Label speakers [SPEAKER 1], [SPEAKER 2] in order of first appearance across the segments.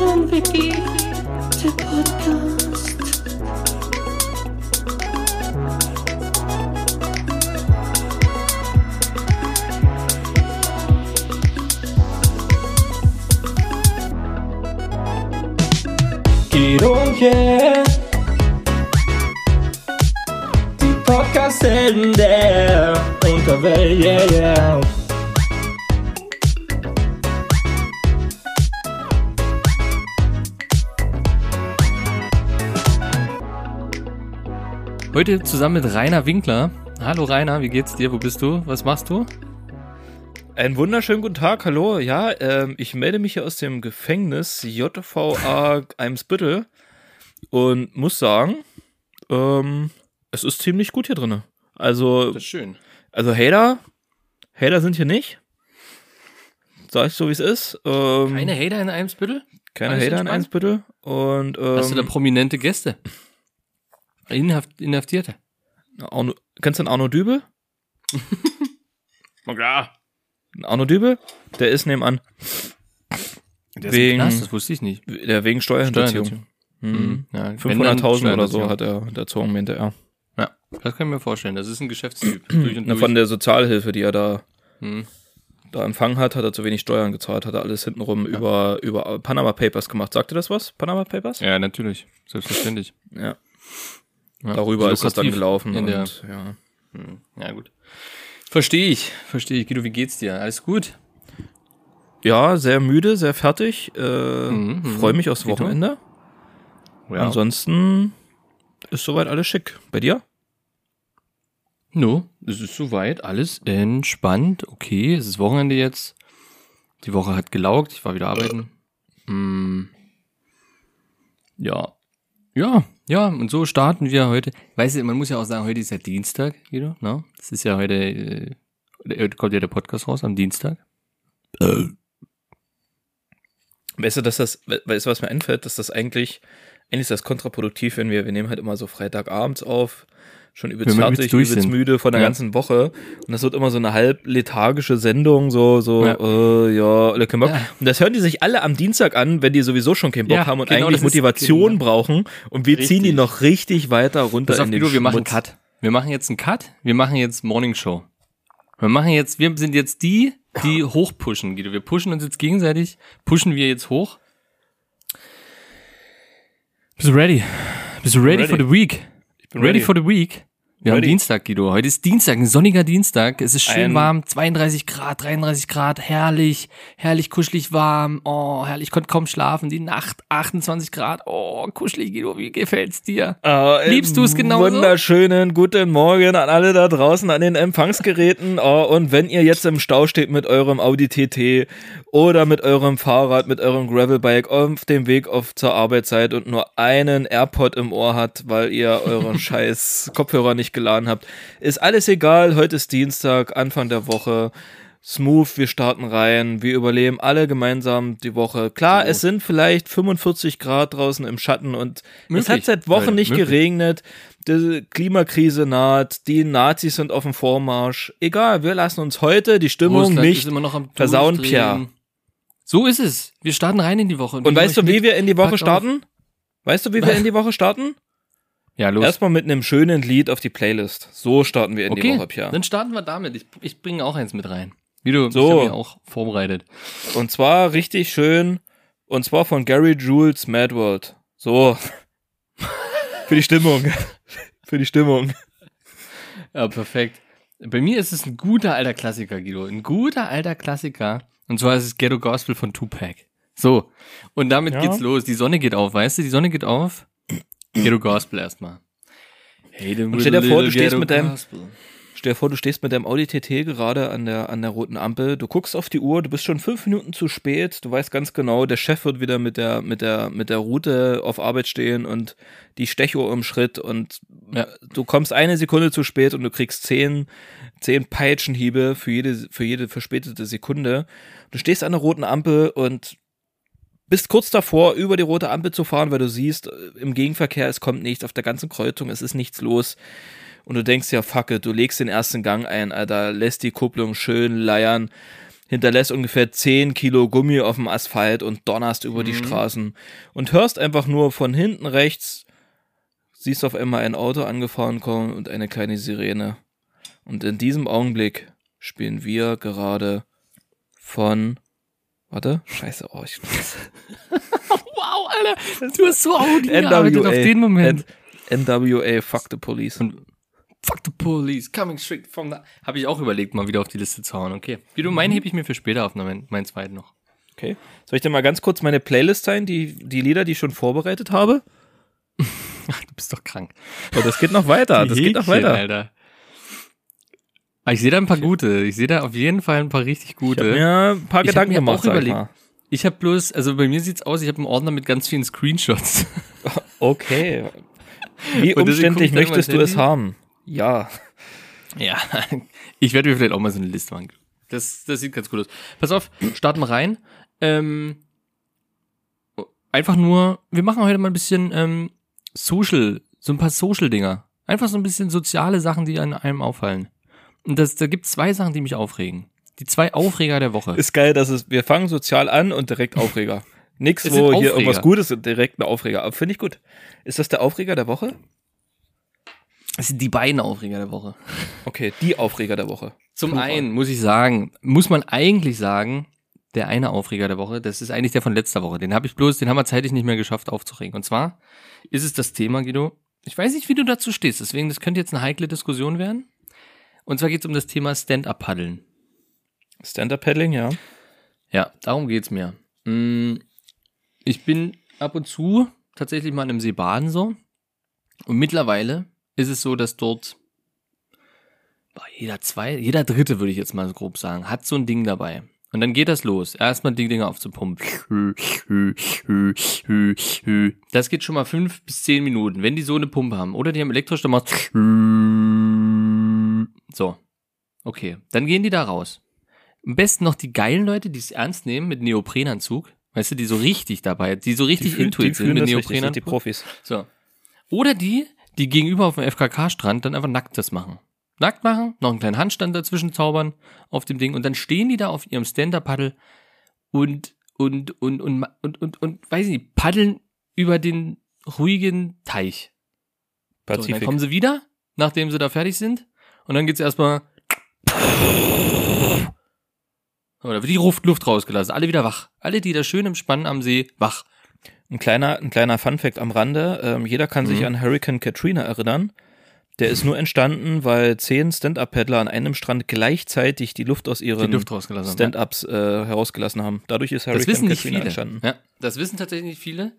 [SPEAKER 1] und Vicky, der Podcast.
[SPEAKER 2] Guido und yeah. Die Podcast-Helden der Unterwelt, yeah, yeah.
[SPEAKER 3] Heute zusammen mit Rainer Winkler. Hallo Rainer, wie geht's dir? Wo bist du? Was machst du?
[SPEAKER 2] Einen wunderschönen guten Tag, hallo. Ja, ähm, ich melde mich hier aus dem Gefängnis JVA Eimsbüttel und muss sagen, ähm, es ist ziemlich gut hier drin. Also,
[SPEAKER 3] ist schön.
[SPEAKER 2] also Hater, Hater sind hier nicht. Sag ich so, wie es ist. Ähm,
[SPEAKER 3] Keine Hater in Eimsbüttel?
[SPEAKER 2] keine
[SPEAKER 3] alles
[SPEAKER 2] Hater in
[SPEAKER 3] entspannt?
[SPEAKER 2] Eimsbüttel. Und ähm,
[SPEAKER 3] Hast du da prominente Gäste? Inhaft Inhaftierte?
[SPEAKER 2] Arno, kennst du den Arno Dübel?
[SPEAKER 3] Na klar.
[SPEAKER 2] Arno Dübel? Der ist nebenan.
[SPEAKER 3] Der
[SPEAKER 2] Wegen-
[SPEAKER 3] ist das wusste ich nicht.
[SPEAKER 2] Der wegen Steuerhinterziehung.
[SPEAKER 3] Steuerhinterziehung.
[SPEAKER 2] Mhm.
[SPEAKER 3] Ja, wenn dann
[SPEAKER 2] 500.000 oder so hat er erzogen, meinte er.
[SPEAKER 3] Ja, das kann ich mir vorstellen. Das ist ein Geschäftstyp. durch und durch.
[SPEAKER 2] von der Sozialhilfe, die er da,
[SPEAKER 3] Hm.
[SPEAKER 2] da empfangen hat, hat er zu wenig Steuern gezahlt, hat er alles hintenrum über, über Panama Papers gemacht. Sagt ihr das was? Panama Papers?
[SPEAKER 3] Ja, natürlich. Selbstverständlich.
[SPEAKER 2] Ja.
[SPEAKER 3] Ja.
[SPEAKER 2] Darüber ist das dann gelaufen.
[SPEAKER 3] In der,
[SPEAKER 2] und, ja.
[SPEAKER 3] Hm, ja, gut. Verstehe ich. Verstehe ich. Guido, wie geht's dir? Alles gut?
[SPEAKER 2] ja, sehr müde, sehr fertig. Äh,
[SPEAKER 3] Mhm, mhm.
[SPEAKER 2] Freue mich aufs? Wochenende.
[SPEAKER 3] Ja.
[SPEAKER 2] Ansonsten ist soweit alles schick. Bei dir?
[SPEAKER 3] No, es ist soweit. Alles entspannt. Okay, es ist Wochenende jetzt. Die Woche hat gelaugt. Ich war wieder arbeiten. Mm. Ja. Ja, ja, und so starten wir heute. Weißt du, man muss ja auch sagen, heute ist ja Dienstag, Guido, ne? Das ist ja heute, äh, heute kommt ja der Podcast raus am Dienstag.
[SPEAKER 2] Weißt du, dass das, we- weißt du, was mir einfällt, dass das eigentlich, eigentlich ist das kontraproduktiv, wenn wir, wir nehmen halt immer so Freitagabends auf, schon übelst fertig,
[SPEAKER 3] übelst
[SPEAKER 2] übelst müde von der
[SPEAKER 3] Ja.
[SPEAKER 2] ganzen Woche. Und das wird immer so eine halb lethargische Sendung, so, so,
[SPEAKER 3] Ja.
[SPEAKER 2] äh, ja, keinen Bock.
[SPEAKER 3] Ja.
[SPEAKER 2] Und das hören die sich alle am Dienstag an, wenn die sowieso schon keinen Bock
[SPEAKER 3] Ja,
[SPEAKER 2] haben und
[SPEAKER 3] genau,
[SPEAKER 2] eigentlich Motivation
[SPEAKER 3] genau.
[SPEAKER 2] brauchen. Und wir ziehen die
[SPEAKER 3] Richtig.
[SPEAKER 2] noch richtig weiter runter
[SPEAKER 3] Pass auf,
[SPEAKER 2] in den
[SPEAKER 3] Guido, wir machen einen. Cut. Wir machen jetzt einen Cut. Wir machen jetzt Morning Show. Wir machen jetzt, wir sind jetzt die, die hochpushen, Guido. Wir pushen uns jetzt gegenseitig. Pushen wir jetzt hoch. Bist du ready? Bist du ready,
[SPEAKER 2] ready.
[SPEAKER 3] for the week?
[SPEAKER 2] Bin
[SPEAKER 3] Ready, for the week? Wir haben
[SPEAKER 2] Ready.
[SPEAKER 3] Dienstag, Guido. Heute ist Dienstag, ein sonniger Dienstag. Es ist schön
[SPEAKER 2] Ein-
[SPEAKER 3] warm, 32 Grad, 33 Grad, herrlich, herrlich kuschelig warm. Oh, herrlich, ich konnte kaum schlafen. Die Nacht 28 Grad. Oh, kuschelig, Guido, wie gefällt's dir?
[SPEAKER 2] Äh,
[SPEAKER 3] Liebst du es genauso?
[SPEAKER 2] Wunderschönen guten Morgen an alle da draußen an den Empfangsgeräten. Oh, und wenn ihr jetzt im Stau steht mit eurem Audi TT oder mit eurem Fahrrad, mit eurem Gravelbike auf dem Weg auf zur Arbeit seid und nur einen AirPod im Ohr hat, weil ihr euren scheiß Kopfhörer nicht geladen habt, ist alles egal. Heute ist Dienstag, Anfang der Woche. Smooth, wir starten rein, wir überleben alle gemeinsam die Woche. Klar, es sind vielleicht 45 Grad draußen im Schatten und es
[SPEAKER 3] Möglich,
[SPEAKER 2] hat seit Wochen nicht
[SPEAKER 3] möglich.
[SPEAKER 2] geregnet. Die Klimakrise naht, die Nazis sind auf dem Vormarsch. Egal, wir lassen uns heute die Stimmung
[SPEAKER 3] Russland
[SPEAKER 2] nicht versauen. Pierre.
[SPEAKER 3] So ist es. Wir starten rein in die Woche.
[SPEAKER 2] Und
[SPEAKER 3] nehmen
[SPEAKER 2] weißt du, wie wir in die Woche starten? Weißt du, wie wir in die Woche starten?
[SPEAKER 3] Ja, los.
[SPEAKER 2] Erstmal mit einem schönen Lied auf die Playlist. So starten wir in die
[SPEAKER 3] okay,
[SPEAKER 2] Woche, Pia.
[SPEAKER 3] dann starten wir damit. Ich, ich bringe auch eins mit rein. Wie du,
[SPEAKER 2] So.
[SPEAKER 3] ich auch vorbereitet.
[SPEAKER 2] Und zwar richtig schön. Und zwar von Gary Jules Mad World. So. Für die Stimmung. Für die Stimmung.
[SPEAKER 3] Ja, perfekt. Bei mir ist es ein guter alter Klassiker, Guido. Ein guter alter Klassiker. Und zwar ist es Ghetto Gospel von Tupac. So. Und damit
[SPEAKER 2] Ja.
[SPEAKER 3] geht's los. Die Sonne geht auf, weißt du? Die Sonne geht auf. Ghetto Gospel erstmal. Hey,
[SPEAKER 2] Und stell dir vor, du stehst mit deinem- Stell dir vor, du stehst mit deinem Audi TT gerade an der, an der roten Ampel, du guckst auf die Uhr, du bist schon fünf Minuten zu spät, du weißt ganz genau, der Chef wird wieder mit der, mit der, mit der Route auf Arbeit stehen und die Stechuhr im Schritt und
[SPEAKER 3] Ja.
[SPEAKER 2] du kommst eine Sekunde zu spät und du kriegst zehn, zehn Peitschenhiebe für jede, für jede verspätete Sekunde. Du stehst an der roten Ampel und bist kurz davor, über die rote Ampel zu fahren, weil du siehst, äh, im Gegenverkehr, es kommt nichts auf der ganzen Kreuzung, es ist nichts los. Und du denkst ja, fuck it, du legst den ersten Gang ein, Alter, lässt die Kupplung schön leiern, hinterlässt ungefähr 10 Kilo Gummi auf dem Asphalt und donnerst über die
[SPEAKER 3] Mhm.
[SPEAKER 2] Straßen und hörst einfach nur von hinten rechts, siehst auf einmal ein Auto angefahren kommen und eine kleine Sirene. Und in diesem Augenblick spielen wir gerade von, warte, scheiße, oh, ich,
[SPEAKER 3] Wow, Alter, du hast so Audi
[SPEAKER 2] NWA,
[SPEAKER 3] gearbeitet auf den Moment.
[SPEAKER 2] N NWA, fuck the police.
[SPEAKER 3] Und fuck the police, coming straight from the... Habe ich auch überlegt, mal wieder auf die Liste zu hauen, okay. Wie du meinen, hebe ich mir für später auf, meinen, meinen zweiten noch.
[SPEAKER 2] Okay. Soll ich dir mal ganz kurz meine Playlist teilen, die, die Lieder, die ich schon vorbereitet habe?
[SPEAKER 3] Ach, du bist doch krank.
[SPEAKER 2] Oh, das geht noch weiter, das
[SPEAKER 3] Die
[SPEAKER 2] geht noch weiter.
[SPEAKER 3] Alter. Aber ich sehe da ein paar gute. Ich sehe da auf jeden Fall ein paar richtig
[SPEAKER 2] Ich
[SPEAKER 3] gute.
[SPEAKER 2] mir ein paar
[SPEAKER 3] Ich
[SPEAKER 2] Gedanken gemacht,
[SPEAKER 3] auch
[SPEAKER 2] sag ich
[SPEAKER 3] überlegt.
[SPEAKER 2] mal.
[SPEAKER 3] Ich habe bloß, also bei mir sieht's aus, ich habe einen Ordner mit ganz vielen Screenshots.
[SPEAKER 2] Okay. Wie umständlich
[SPEAKER 3] ich
[SPEAKER 2] möchtest du es haben? Ja.
[SPEAKER 3] Ja, ich werde mir vielleicht auch mal so eine Liste machen. Das, das sieht ganz gut aus. Pass auf, starten wir rein. Ähm, einfach nur, wir machen heute mal ein bisschen ähm, Social, so ein paar Social-Dinger. Einfach so ein bisschen soziale Sachen, die an einem auffallen. Und das, da gibt zwei Sachen, die mich aufregen. Die zwei Aufreger der Woche.
[SPEAKER 2] Ist geil, dass es, wir fangen sozial an und direkt Aufreger. Nix,
[SPEAKER 3] Es
[SPEAKER 2] wo
[SPEAKER 3] sind
[SPEAKER 2] hier
[SPEAKER 3] Aufreger.
[SPEAKER 2] irgendwas Gutes ist, direkt ein Aufreger. Aber finde ich gut. Ist das der Aufreger der Woche?
[SPEAKER 3] Das sind die beiden Aufreger der Woche.
[SPEAKER 2] Okay, die Aufreger der Woche.
[SPEAKER 3] Zum
[SPEAKER 2] Plural.
[SPEAKER 3] einen muss ich sagen, muss man eigentlich sagen, der eine Aufreger der Woche, das ist eigentlich der von letzter Woche. Den habe ich bloß, den haben wir zeitlich nicht mehr geschafft aufzuregen. Und zwar ist es das Thema, Guido. Ich weiß nicht, wie du dazu stehst, deswegen, das könnte jetzt eine heikle Diskussion werden. Und zwar geht es um das Thema Stand-Up-Paddeln.
[SPEAKER 2] Stand-Up-Paddling, ja.
[SPEAKER 3] Ja, darum geht's mir. Mm, Ich bin ab und zu tatsächlich mal im See baden so. Und mittlerweile ist es so, dass dort jeder zwei, jeder dritte würde ich jetzt mal grob sagen, hat so ein Ding dabei. Und dann geht das los. Erstmal die Dinger aufzupumpen. Das geht schon mal fünf bis zehn Minuten, wenn die so eine Pumpe haben. Oder die haben elektrisch, dann macht so. Okay, dann gehen die da raus. Am besten noch die geilen Leute, die es ernst nehmen mit Neoprenanzug. Weißt du, die so richtig dabei, die so richtig
[SPEAKER 2] fühlen-
[SPEAKER 3] intuit sind mit
[SPEAKER 2] sind die
[SPEAKER 3] Neoprenanzug.
[SPEAKER 2] Profis.
[SPEAKER 3] So. Oder die, die gegenüber auf dem FKK-Strand dann einfach nackt das machen. Nackt machen, noch einen kleinen Handstand dazwischen zaubern auf dem Ding und dann stehen die da auf ihrem Stand-Up-Paddle und, und, und, und, und, und, und, weiß ich nicht, paddeln über den ruhigen Teich. So, und dann
[SPEAKER 2] Pazifik.
[SPEAKER 3] kommen sie wieder, nachdem sie da fertig sind und dann geht's erstmal so, da wird die Luft, Luft rausgelassen, alle wieder wach. Alle, die da schön im Spannen am See, wach.
[SPEAKER 2] Ein kleiner, ein kleiner Funfact am Rande. Ähm, jeder kann sich
[SPEAKER 3] Mhm.
[SPEAKER 2] an Hurricane Katrina erinnern. Der ist nur entstanden, weil zehn Stand-Up-Paddler an einem Strand gleichzeitig die Luft aus ihren. Stand-Ups äh, herausgelassen haben. Dadurch ist
[SPEAKER 3] Das
[SPEAKER 2] Hurricane
[SPEAKER 3] wissen nicht
[SPEAKER 2] Katrina
[SPEAKER 3] viele.
[SPEAKER 2] entstanden.
[SPEAKER 3] Ja, das wissen tatsächlich nicht viele.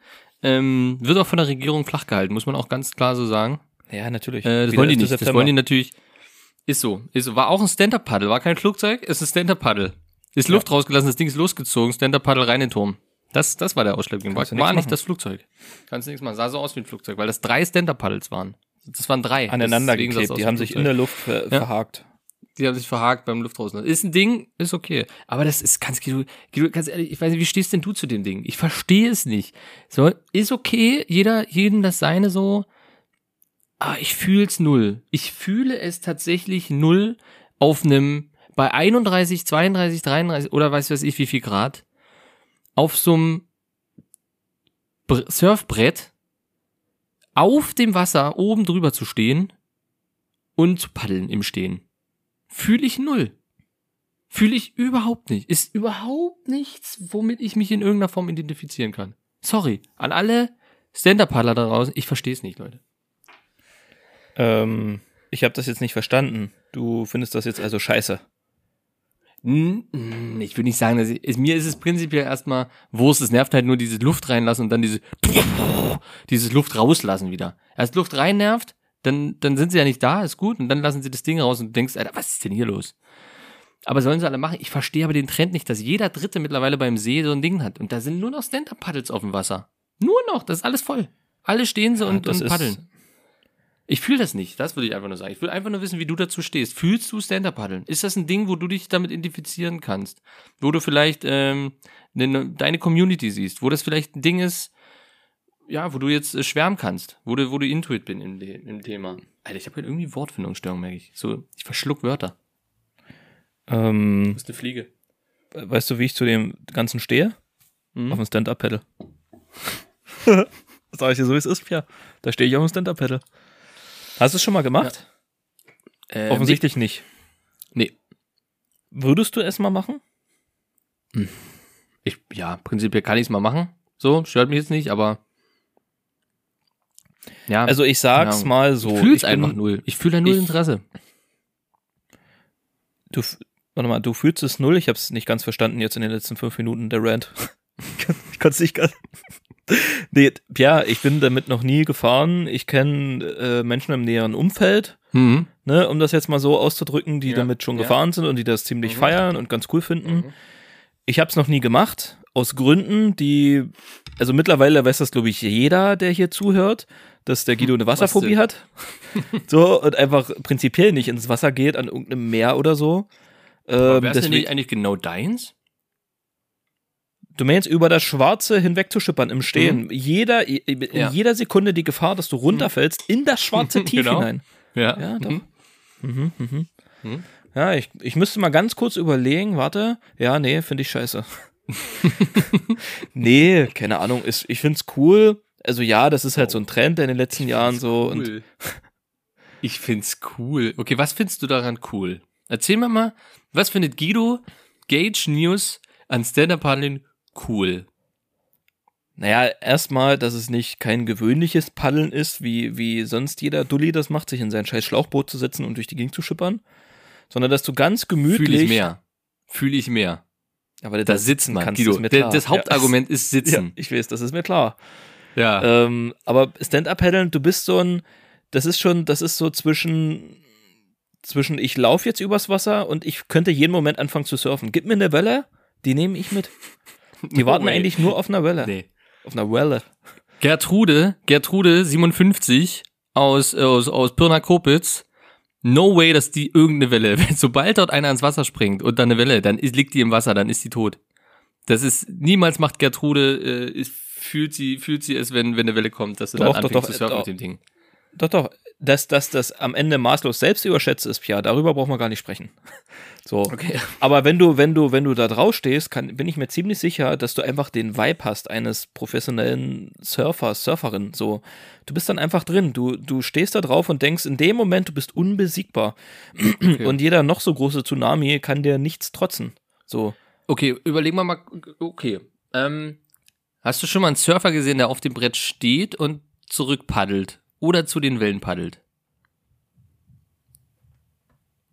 [SPEAKER 3] Ähm, wird auch von der Regierung flach gehalten, muss man auch ganz klar so sagen.
[SPEAKER 2] Ja, natürlich.
[SPEAKER 3] Äh, das
[SPEAKER 2] Wieder
[SPEAKER 3] wollen die
[SPEAKER 2] 11.
[SPEAKER 3] nicht. Das wollen die natürlich. Ist so. Ist so. War auch ein Stand-Up-Paddle. War kein Flugzeug, ist ein Stand-Up-Paddle. Ist
[SPEAKER 2] Ja.
[SPEAKER 3] Luft rausgelassen, das Ding ist losgezogen, Stand-Up-Paddle rein in den Turm. Das, das war der Ausschlaggebende. War, war nicht das Flugzeug. Kannst du nichts machen. Sah so aus wie ein Flugzeug, weil das drei Stand-Up-Paddles waren. Das waren drei.
[SPEAKER 2] aneinander geklebt. Die haben sich in der Luft ver
[SPEAKER 3] Ja.
[SPEAKER 2] verhakt.
[SPEAKER 3] Die haben sich verhakt beim Luftrauslassen. Ist ein Ding, ist okay. Aber das ist ganz, ganz ehrlich, ich weiß nicht, wie stehst denn du zu dem Ding? Ich verstehe es nicht. So, ist okay, jeder, jedem das seine so. Ah, ich fühl's null. Ich fühle es tatsächlich null auf einem, bei 31, 32, 33 oder weiß weiß ich wie viel Grad, auf so einem Br- Surfbrett auf dem Wasser oben drüber zu stehen und zu paddeln im Stehen. Fühle ich null. Fühle ich überhaupt nicht. Ist überhaupt nichts, womit ich mich in irgendeiner Form identifizieren kann. Sorry. An alle Stand-Up-Paddler da draußen. Ich verstehe es nicht, Leute.
[SPEAKER 2] Ähm, ich habe das jetzt nicht verstanden. Du findest das jetzt also scheiße.
[SPEAKER 3] Ich will nicht sagen, dass ich, mir ist es prinzipiell erstmal Wurst. Es nervt halt nur dieses Luft reinlassen und dann diese, dieses Luft rauslassen wieder. Erst Luft rein nervt, dann, dann sind sie ja nicht da, ist gut, und dann lassen sie das Ding raus und du denkst, Alter, was ist denn hier los? Aber sollen sie alle machen? Ich verstehe aber den Trend nicht, dass jeder Dritte mittlerweile beim See so ein Ding hat. Und da sind nur noch Stand-Up-Paddles auf dem Wasser. Nur noch, das ist alles voll. Alle stehen so und,
[SPEAKER 2] das
[SPEAKER 3] und
[SPEAKER 2] ist-
[SPEAKER 3] paddeln. Ich fühle das nicht, das würde ich einfach nur sagen. Ich will einfach nur wissen, wie du dazu stehst. Fühlst du Stand-Up-Paddeln? Ist das ein Ding, wo du dich damit identifizieren kannst? Wo du vielleicht ähm, ne, deine Community siehst? Wo das vielleicht ein Ding ist, ja, wo du jetzt äh, schwärmen kannst? Wo du, wo du Intuit bin im, im Thema? Alter, ich habe halt irgendwie Wortfindungsstörung, merke ich. So, ich verschluck Wörter.
[SPEAKER 2] Ähm,
[SPEAKER 3] Du bist eine Fliege.
[SPEAKER 2] weißt du, wie ich zu dem Ganzen stehe?
[SPEAKER 3] Mhm.
[SPEAKER 2] Auf dem Stand-Up-Pedal. Sag ich dir so, wie es ist, Pia. Da stehe ich auf dem Stand-Up-Pedal. Hast du es schon mal gemacht?
[SPEAKER 3] Äh,
[SPEAKER 2] Offensichtlich nicht.
[SPEAKER 3] Nee.
[SPEAKER 2] Würdest du es mal machen?
[SPEAKER 3] nee. Ich, ja, prinzipiell kann ich es mal machen. So, stört mich jetzt nicht, aber. Ja,
[SPEAKER 2] Also ich sag's
[SPEAKER 3] Ja.
[SPEAKER 2] mal so.
[SPEAKER 3] ich fühle es
[SPEAKER 2] bin-
[SPEAKER 3] einfach null. Ich fühle da null
[SPEAKER 2] ich-
[SPEAKER 3] Interesse.
[SPEAKER 2] Du, warte mal, du fühlst es null. Ich habe es nicht ganz verstanden jetzt in den letzten fünf Minuten, der Rant. ich konnte es nicht ganz. nee, ja, ich bin damit noch nie gefahren. Ich kenne äh, Menschen im näheren Umfeld,
[SPEAKER 3] Mhm.
[SPEAKER 2] ne, um das jetzt mal so auszudrücken, die
[SPEAKER 3] Ja,
[SPEAKER 2] damit schon
[SPEAKER 3] ja.
[SPEAKER 2] gefahren sind und die das ziemlich
[SPEAKER 3] Mhm.
[SPEAKER 2] feiern und ganz cool finden. Ich habe es noch nie gemacht, aus Gründen, die, also mittlerweile weiß das, glaube ich, jeder, der hier zuhört, dass der Guido eine Wasserphobie
[SPEAKER 3] denn?
[SPEAKER 2] hat. so, und einfach prinzipiell nicht ins Wasser geht, an irgendeinem Meer oder so. Ähm,
[SPEAKER 3] Wäre es denn
[SPEAKER 2] deswegen,
[SPEAKER 3] nicht eigentlich genau deins?
[SPEAKER 2] Du meinst, über das Schwarze hinwegzuschippern im Stehen. Jeder, in
[SPEAKER 3] Mhm. Ja.
[SPEAKER 2] jeder Sekunde die Gefahr, dass du runterfällst, in das schwarze Tief
[SPEAKER 3] Genau.
[SPEAKER 2] hinein.
[SPEAKER 3] Ja.
[SPEAKER 2] Ja, doch.
[SPEAKER 3] Mhm.
[SPEAKER 2] Mhm, mhm.
[SPEAKER 3] Mhm.
[SPEAKER 2] Ja, ich, ich müsste mal ganz kurz überlegen, warte. Ja, nee, finde ich scheiße. nee, keine Ahnung. Ist, ich find's cool. Also ja, das ist halt so ein Trend in den letzten Jahren so. Und
[SPEAKER 3] Cool. Ich find's cool. Okay, was findest du daran cool? Erzähl mir mal, was findet Guido Gage News an Stand-Up-Paddeln cool?
[SPEAKER 2] naja, erstmal, dass es nicht kein gewöhnliches Paddeln ist, wie, wie sonst jeder Dulli das macht, sich in sein scheiß Schlauchboot zu setzen und durch die Gegend zu schippern. Sondern dass du ganz gemütlich.
[SPEAKER 3] Fühle ich mehr. Fühle ich mehr.
[SPEAKER 2] Aber da,
[SPEAKER 3] Da sitzt man,
[SPEAKER 2] kannst,
[SPEAKER 3] Guido.
[SPEAKER 2] ist klar.
[SPEAKER 3] Das Hauptargument ist
[SPEAKER 2] Ja, ja,
[SPEAKER 3] Sitzen.
[SPEAKER 2] ich weiß, das ist mir klar.
[SPEAKER 3] Ja.
[SPEAKER 2] Ähm, aber Stand-Up-Paddeln, du bist so ein, das ist schon, das ist so zwischen, zwischen ich laufe jetzt übers Wasser und ich könnte jeden Moment anfangen zu surfen. Gib mir eine Welle, die nehme ich mit. Die
[SPEAKER 3] No
[SPEAKER 2] warten
[SPEAKER 3] way.
[SPEAKER 2] eigentlich nur auf einer Welle.
[SPEAKER 3] Nee.
[SPEAKER 2] Auf einer Welle.
[SPEAKER 3] Gertrude, Gertrude 57 aus, äh, aus, aus Pirna-Kopitz. No way, dass die irgendeine Welle, wenn sobald dort einer ins Wasser springt und dann eine Welle, dann ist, liegt die im Wasser, dann ist die tot. Das ist, niemals macht Gertrude, äh, ist, fühlt sie, fühlt sie es, wenn, wenn eine Welle kommt, dass du
[SPEAKER 2] Doch,
[SPEAKER 3] dann
[SPEAKER 2] doch,
[SPEAKER 3] anfängst
[SPEAKER 2] doch,
[SPEAKER 3] zu surfen
[SPEAKER 2] doch.
[SPEAKER 3] mit dem Ding.
[SPEAKER 2] Doch, doch. Dass, dass das am Ende maßlos selbst überschätzt ist, ja, darüber brauchen wir gar nicht sprechen. So.
[SPEAKER 3] Okay.
[SPEAKER 2] Aber wenn du, wenn du, wenn du da drauf stehst, kann, bin ich mir ziemlich sicher, dass du einfach den Vibe hast eines professionellen Surfers, Surferin. So, du bist dann einfach drin. Du, du stehst da drauf und denkst, in dem Moment, du bist unbesiegbar. Und jeder noch so große Tsunami kann dir nichts trotzen. So.
[SPEAKER 3] Okay, überlegen wir mal, okay. Ähm, hast du schon mal einen Surfer gesehen, der auf dem Brett steht und zurückpaddelt? Oder zu den Wellen paddelt?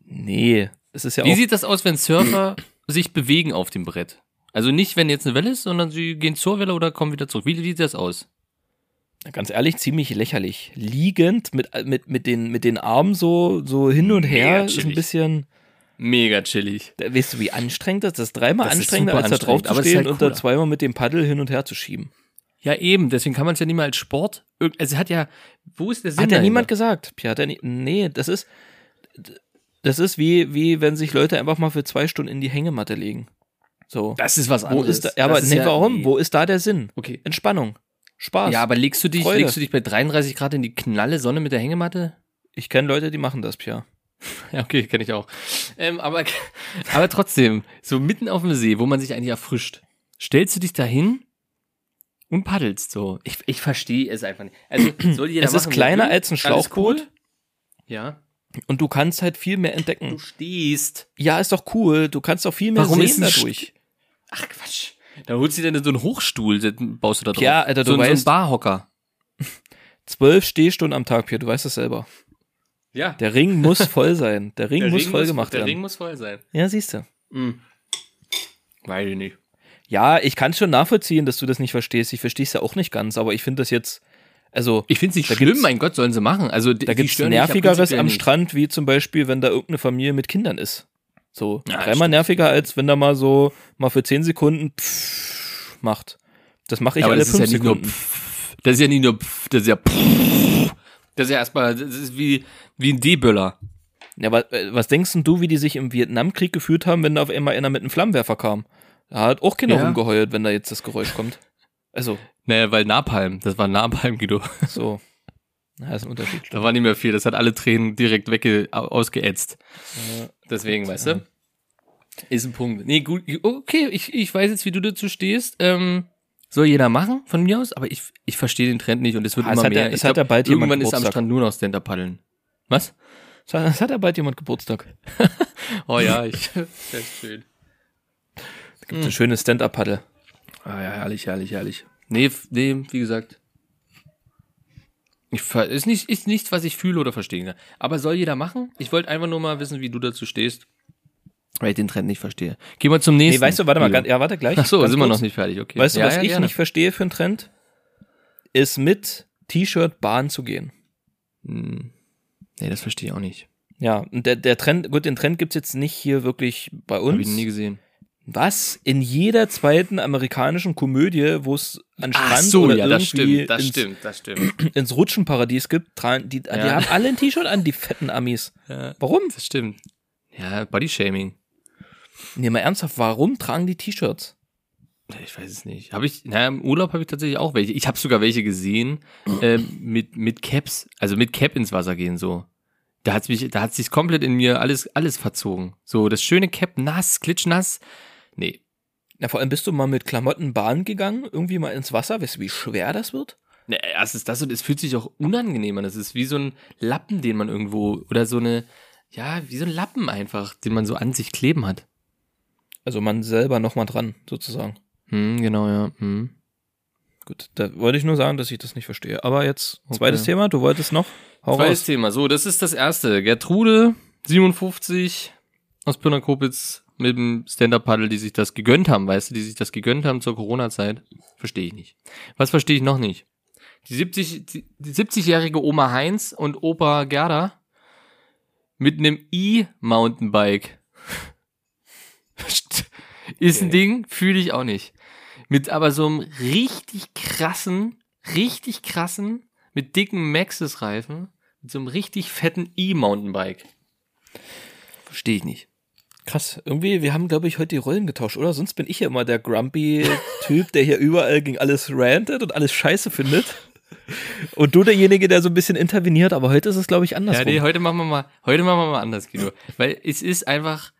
[SPEAKER 2] Nee. Es ist ja
[SPEAKER 3] Wie
[SPEAKER 2] auch.
[SPEAKER 3] sieht das aus, wenn Surfer sich bewegen auf dem Brett? Also nicht, wenn jetzt eine Welle ist, sondern sie gehen zur Welle oder kommen wieder zurück. Wie sieht das aus?
[SPEAKER 2] Ganz ehrlich, ziemlich lächerlich. Liegend mit, mit, mit, den, mit den Armen so, so hin und her ist ein bisschen.
[SPEAKER 3] Mega chillig.
[SPEAKER 2] Da- Weißt du, wie anstrengend das ist? Das ist dreimal
[SPEAKER 3] Das ist
[SPEAKER 2] anstrengender,
[SPEAKER 3] super
[SPEAKER 2] als da drauf zu
[SPEAKER 3] ist
[SPEAKER 2] stehen
[SPEAKER 3] halt
[SPEAKER 2] und da zweimal mit dem Paddel hin und her zu schieben.
[SPEAKER 3] Ja, eben. Deswegen kann man es ja nicht mal als Sport. Also hat ja, wo ist der Sinn
[SPEAKER 2] Hat ja niemand gesagt. Pia, hat ja nie, nee, das ist, das ist wie, wie wenn sich Leute einfach mal für zwei Stunden in die Hängematte legen. So.
[SPEAKER 3] Das ist was
[SPEAKER 2] Wo
[SPEAKER 3] anderes.
[SPEAKER 2] ist da, ja, aber nee, warum?
[SPEAKER 3] nee.
[SPEAKER 2] Wo ist da der Sinn?
[SPEAKER 3] Okay.
[SPEAKER 2] Entspannung. Spaß.
[SPEAKER 3] Ja, aber legst du dich,
[SPEAKER 2] Freude.
[SPEAKER 3] legst du dich bei 33 Grad in die knalle Sonne mit der Hängematte?
[SPEAKER 2] ich kenne Leute, die machen das, Pia.
[SPEAKER 3] Ja, okay, kenne ich auch. Ähm, aber, aber trotzdem, so mitten auf dem See, wo man sich eigentlich erfrischt, stellst du dich dahin und paddelst so. Ich, ich verstehe es einfach nicht. Also, soll jeder
[SPEAKER 2] Es ist
[SPEAKER 3] machen,
[SPEAKER 2] kleiner
[SPEAKER 3] wie er will.
[SPEAKER 2] als ein Schlauchboot.
[SPEAKER 3] cool. Ja.
[SPEAKER 2] Und du kannst halt viel mehr
[SPEAKER 3] Du
[SPEAKER 2] entdecken.
[SPEAKER 3] stehst.
[SPEAKER 2] Ja, ist doch cool. Du kannst auch viel mehr
[SPEAKER 3] Warum ist
[SPEAKER 2] sehen
[SPEAKER 3] ein St-
[SPEAKER 2] dadurch.
[SPEAKER 3] Ach Quatsch. Da holst du dir denn so einen Hochstuhl, baust du da drauf.
[SPEAKER 2] Ja, Alter, du
[SPEAKER 3] so, ein- so ein
[SPEAKER 2] weißt-
[SPEAKER 3] Barhocker.
[SPEAKER 2] Zwölf Stehstunden am Tag, Pia, du weißt es selber.
[SPEAKER 3] Ja.
[SPEAKER 2] Der Ring muss voll sein. Der Ring
[SPEAKER 3] Der
[SPEAKER 2] muss
[SPEAKER 3] Ring
[SPEAKER 2] voll gemacht
[SPEAKER 3] Der
[SPEAKER 2] werden.
[SPEAKER 3] Ring muss voll sein.
[SPEAKER 2] Ja, siehst du.
[SPEAKER 3] Mhm. Weiß ich nicht.
[SPEAKER 2] Ja, ich kann schon nachvollziehen, dass du das nicht verstehst. Ich verstehe es ja auch nicht ganz, aber ich finde das jetzt, also
[SPEAKER 3] Ich finde es nicht schlimm, mein Gott, sollen sie machen. Also,
[SPEAKER 2] da gibt es Nervigeres am Strand, wie zum Beispiel, wenn da irgendeine Familie mit Kindern ist. So,
[SPEAKER 3] Ja,
[SPEAKER 2] dreimal nerviger, als wenn da mal so, mal für zehn Sekunden pff, macht. Das mache ich
[SPEAKER 3] aber
[SPEAKER 2] alle
[SPEAKER 3] das ist ja
[SPEAKER 2] fünf
[SPEAKER 3] nicht nur
[SPEAKER 2] Sekunden.
[SPEAKER 3] pff, das ist ja nicht nur pff, das ist ja pff, das ist ja erstmal, das ist wie, wie ein D-Böller.
[SPEAKER 2] Ja, aber äh, was denkst denn du, wie die sich im Vietnamkrieg gefühlt haben, wenn da auf einmal einer mit einem Flammenwerfer kam? Da hat auch keiner
[SPEAKER 3] Ja.
[SPEAKER 2] rumgeheult, wenn da jetzt das Geräusch kommt. Also,
[SPEAKER 3] Naja, weil Napalm, das war Napalm, Guido.
[SPEAKER 2] so. Na, ist ein Unterschied.
[SPEAKER 3] Da war nicht mehr viel, das hat alle Tränen direkt wegge ausgeätzt.
[SPEAKER 2] Ja.
[SPEAKER 3] Deswegen, weißt du? Ist ein Punkt. Nee, gut, okay, ich, ich weiß jetzt, wie du dazu stehst. Ähm, soll jeder machen, von mir aus, aber ich, ich verstehe den Trend nicht und es wird
[SPEAKER 2] Ah, es
[SPEAKER 3] immer
[SPEAKER 2] hat ja-
[SPEAKER 3] mehr.
[SPEAKER 2] es
[SPEAKER 3] ich
[SPEAKER 2] hat ja bald jemand
[SPEAKER 3] irgendwann ist am
[SPEAKER 2] Geburtstag.
[SPEAKER 3] Strand nur noch Stand-Up paddeln. Was?
[SPEAKER 2] Es hat ja bald jemand Geburtstag.
[SPEAKER 3] Oh ja, ich, das ist schön.
[SPEAKER 2] Gibt ein schönes Stand-Up-Paddle.
[SPEAKER 3] Ah ja, herrlich, herrlich, herrlich. Nee, nee, wie gesagt. Ich, ist nicht, ist nichts, was ich fühle oder verstehen kann. Aber soll jeder machen? Ich wollte einfach nur mal wissen, wie du dazu stehst. Weil ich den Trend nicht verstehe. Gehen wir zum
[SPEAKER 2] Nee,
[SPEAKER 3] nächsten.
[SPEAKER 2] weißt du, warte mal, ganz, ja, warte gleich.
[SPEAKER 3] Ach so, sind wir
[SPEAKER 2] kurz.
[SPEAKER 3] noch nicht fertig, okay.
[SPEAKER 2] Weißt du,
[SPEAKER 3] ja,
[SPEAKER 2] was
[SPEAKER 3] ja,
[SPEAKER 2] ich
[SPEAKER 3] gerne.
[SPEAKER 2] nicht verstehe für einen Trend? Ist mit T-Shirt Bahn zu gehen.
[SPEAKER 3] Hm. Nee, das verstehe ich auch nicht.
[SPEAKER 2] Ja, und der, der Trend, gut, den Trend gibt's jetzt nicht hier wirklich bei
[SPEAKER 3] Hab
[SPEAKER 2] uns.
[SPEAKER 3] ich nie gesehen.
[SPEAKER 2] Was? In jeder zweiten amerikanischen Komödie, wo es an Strand oder irgendwie ins,
[SPEAKER 3] das stimmt.
[SPEAKER 2] ins Rutschenparadies gibt, tragen, die, die
[SPEAKER 3] Ja.
[SPEAKER 2] haben alle ein T-Shirt an, die fetten Amis.
[SPEAKER 3] Ja,
[SPEAKER 2] Warum?
[SPEAKER 3] das stimmt. Ja, Bodyshaming.
[SPEAKER 2] Nee, mal ernsthaft, warum tragen die T-Shirts?
[SPEAKER 3] Ich weiß es nicht. Habe ich, naja, im Urlaub habe ich tatsächlich auch welche. Ich habe sogar welche gesehen, ähm, mit, mit Caps, also mit Cap ins Wasser gehen, so. Da hat's mich, da hat sich komplett in mir alles, alles verzogen. So, das schöne Cap, nass, klitschnass. Nee.
[SPEAKER 2] Na, vor allem bist du mal mit Klamotten Bahn gegangen, irgendwie mal ins Wasser. Weißt du, wie schwer das wird?
[SPEAKER 3] Nee, erstens das und es fühlt sich auch unangenehm an. Das ist wie so ein Lappen, den man irgendwo, oder so eine, ja, wie so ein Lappen einfach, den man so an sich kleben hat.
[SPEAKER 2] Also man selber noch mal dran, sozusagen.
[SPEAKER 3] Hm, genau, ja. Hm.
[SPEAKER 2] Gut, da wollte ich nur sagen, dass ich das nicht verstehe. Aber jetzt,
[SPEAKER 3] Okay.
[SPEAKER 2] zweites Thema, du wolltest noch? Hau
[SPEAKER 3] Zweites
[SPEAKER 2] raus.
[SPEAKER 3] Thema. So, das ist das erste. Gertrude, 57, aus Pirnakopitz, mit dem Stand-Up-Paddle, die sich das gegönnt haben, weißt du, die sich das gegönnt haben zur Corona-Zeit. Verstehe ich nicht. Was verstehe ich noch nicht? Die 70, die, die 70-jährige Oma Heinz und Opa Gerda mit einem E-Mountainbike. Ist ein
[SPEAKER 2] Okay.
[SPEAKER 3] Ding, fühle ich auch nicht. Mit aber so einem richtig krassen, richtig krassen, mit dicken Maxxis-Reifen, mit so einem richtig fetten E-Mountainbike. Verstehe ich nicht.
[SPEAKER 2] Krass, irgendwie, wir haben, glaube ich, heute die Rollen getauscht, oder? Sonst bin ich ja immer der grumpy-Typ, der hier überall gegen alles rantet und alles scheiße findet. Und du derjenige, der so ein bisschen interveniert, aber heute ist es, glaube ich, andersrum.
[SPEAKER 3] Ja, nee, heute machen wir mal, heute machen wir mal anders, Guido. Weil es ist einfach,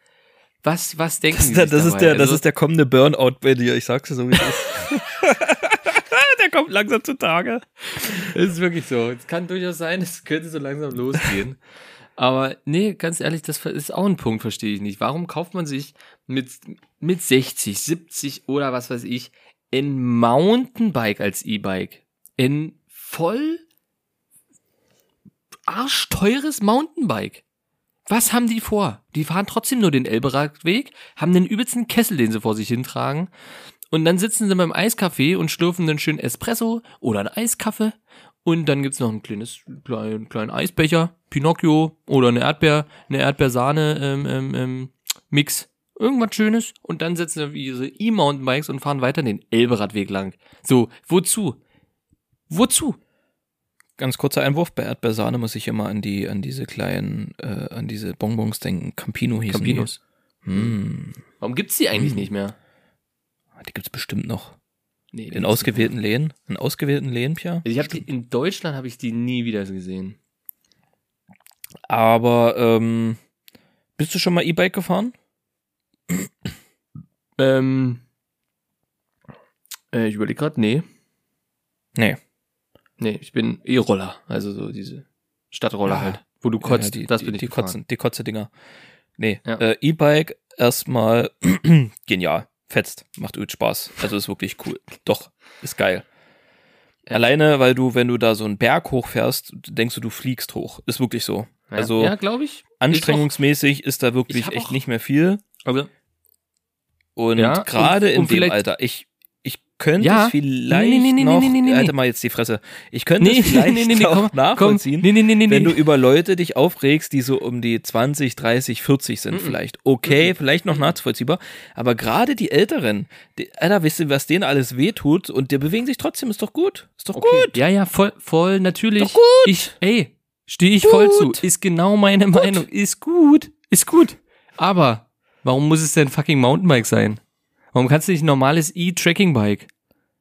[SPEAKER 3] was, was denken
[SPEAKER 2] das,
[SPEAKER 3] die
[SPEAKER 2] ist der,
[SPEAKER 3] sich
[SPEAKER 2] das, ist der, das
[SPEAKER 3] Also,
[SPEAKER 2] ist der kommende Burnout bei dir, ich sag's dir so, wie es ist. der kommt langsam zutage.
[SPEAKER 3] Es ist wirklich so. Es kann durchaus sein, es könnte so langsam losgehen. Aber nee, ganz ehrlich, das ist auch ein Punkt, verstehe ich nicht. Warum kauft man sich mit, mit 60, 70 oder was weiß ich ein Mountainbike als E-Bike? Ein voll arschteures Mountainbike. Was haben die vor? Die fahren trotzdem nur den Elberadweg, haben den übelsten Kessel, den sie vor sich hintragen. Und dann sitzen sie beim Eiscafé und schlürfen einen schönen Espresso oder einen Eiskaffee. Und dann gibt's noch ein kleines, kleinen, kleinen Eisbecher, Pinocchio oder eine Erdbeer, eine Erdbeersahne, ähm, ähm, ähm, Mix. Irgendwas Schönes. Und dann setzen wir diese E-Mountainbikes und fahren weiter den Elberadweg lang. So, wozu? Wozu?
[SPEAKER 2] Ganz kurzer Einwurf, bei Erdbeersahne muss ich immer an die, an diese kleinen, äh, an diese Bonbons denken. Campino hießen
[SPEAKER 3] Campinos.
[SPEAKER 2] die. Hm,
[SPEAKER 3] Warum gibt's die eigentlich nicht mehr?
[SPEAKER 2] die gibt's bestimmt noch.
[SPEAKER 3] Nee,
[SPEAKER 2] In ausgewählten Läden? In ausgewählten Läden, Pia?
[SPEAKER 3] Ich hab die, in Deutschland habe ich die nie wieder gesehen.
[SPEAKER 2] Aber, ähm, bist du schon mal E-Bike gefahren?
[SPEAKER 3] Ähm, äh, ich überlege gerade, nee.
[SPEAKER 2] Nee.
[SPEAKER 3] Nee, ich bin E-Roller, also so diese Stadtroller
[SPEAKER 2] Ja.
[SPEAKER 3] halt, wo du kotzt,
[SPEAKER 2] Ja, die,
[SPEAKER 3] das
[SPEAKER 2] die,
[SPEAKER 3] bin ich
[SPEAKER 2] die
[SPEAKER 3] gefahren.
[SPEAKER 2] kotzen, die Kotze-Dinger. Nee,
[SPEAKER 3] Ja.
[SPEAKER 2] äh, E-Bike erstmal genial. Fetzt. Macht übel Spaß. Also ist wirklich cool. Doch, ist geil.
[SPEAKER 3] Ja.
[SPEAKER 2] Alleine, weil du, wenn du da so einen Berg hochfährst, denkst du, du fliegst hoch. Ist wirklich so.
[SPEAKER 3] Ja.
[SPEAKER 2] Also
[SPEAKER 3] ja, glaube ich.
[SPEAKER 2] anstrengungsmäßig ist da
[SPEAKER 3] Ich
[SPEAKER 2] wirklich echt nicht mehr viel.
[SPEAKER 3] Also,
[SPEAKER 2] Und
[SPEAKER 3] Ja,
[SPEAKER 2] gerade in dem Alter, ich, ich könnte
[SPEAKER 3] Ja.
[SPEAKER 2] es vielleicht
[SPEAKER 3] Nee, nee, nee,
[SPEAKER 2] noch,
[SPEAKER 3] nee.
[SPEAKER 2] Alter mal jetzt die Fresse, ich könnte es vielleicht noch
[SPEAKER 3] komm, komm,
[SPEAKER 2] nachvollziehen,
[SPEAKER 3] nee,
[SPEAKER 2] wenn du über Leute dich aufregst, die so um die 20, 30, 40 sind
[SPEAKER 3] Mhm.
[SPEAKER 2] vielleicht. Okay, vielleicht noch nachvollziehbar, aber gerade die Älteren, die, Alter, wisst ihr, was denen alles wehtut und die bewegen sich trotzdem, ist doch gut, ist doch gut.
[SPEAKER 3] Ja, ja, voll, voll, natürlich.
[SPEAKER 2] Doch gut.
[SPEAKER 3] Ich, ey, stehe ich voll zu.
[SPEAKER 2] Gut.
[SPEAKER 3] Ist genau meine Meinung. Ist gut. Ist gut. Aber, warum muss es denn fucking Mountainbike sein? Warum kannst du nicht ein normales E-Tracking-Bike?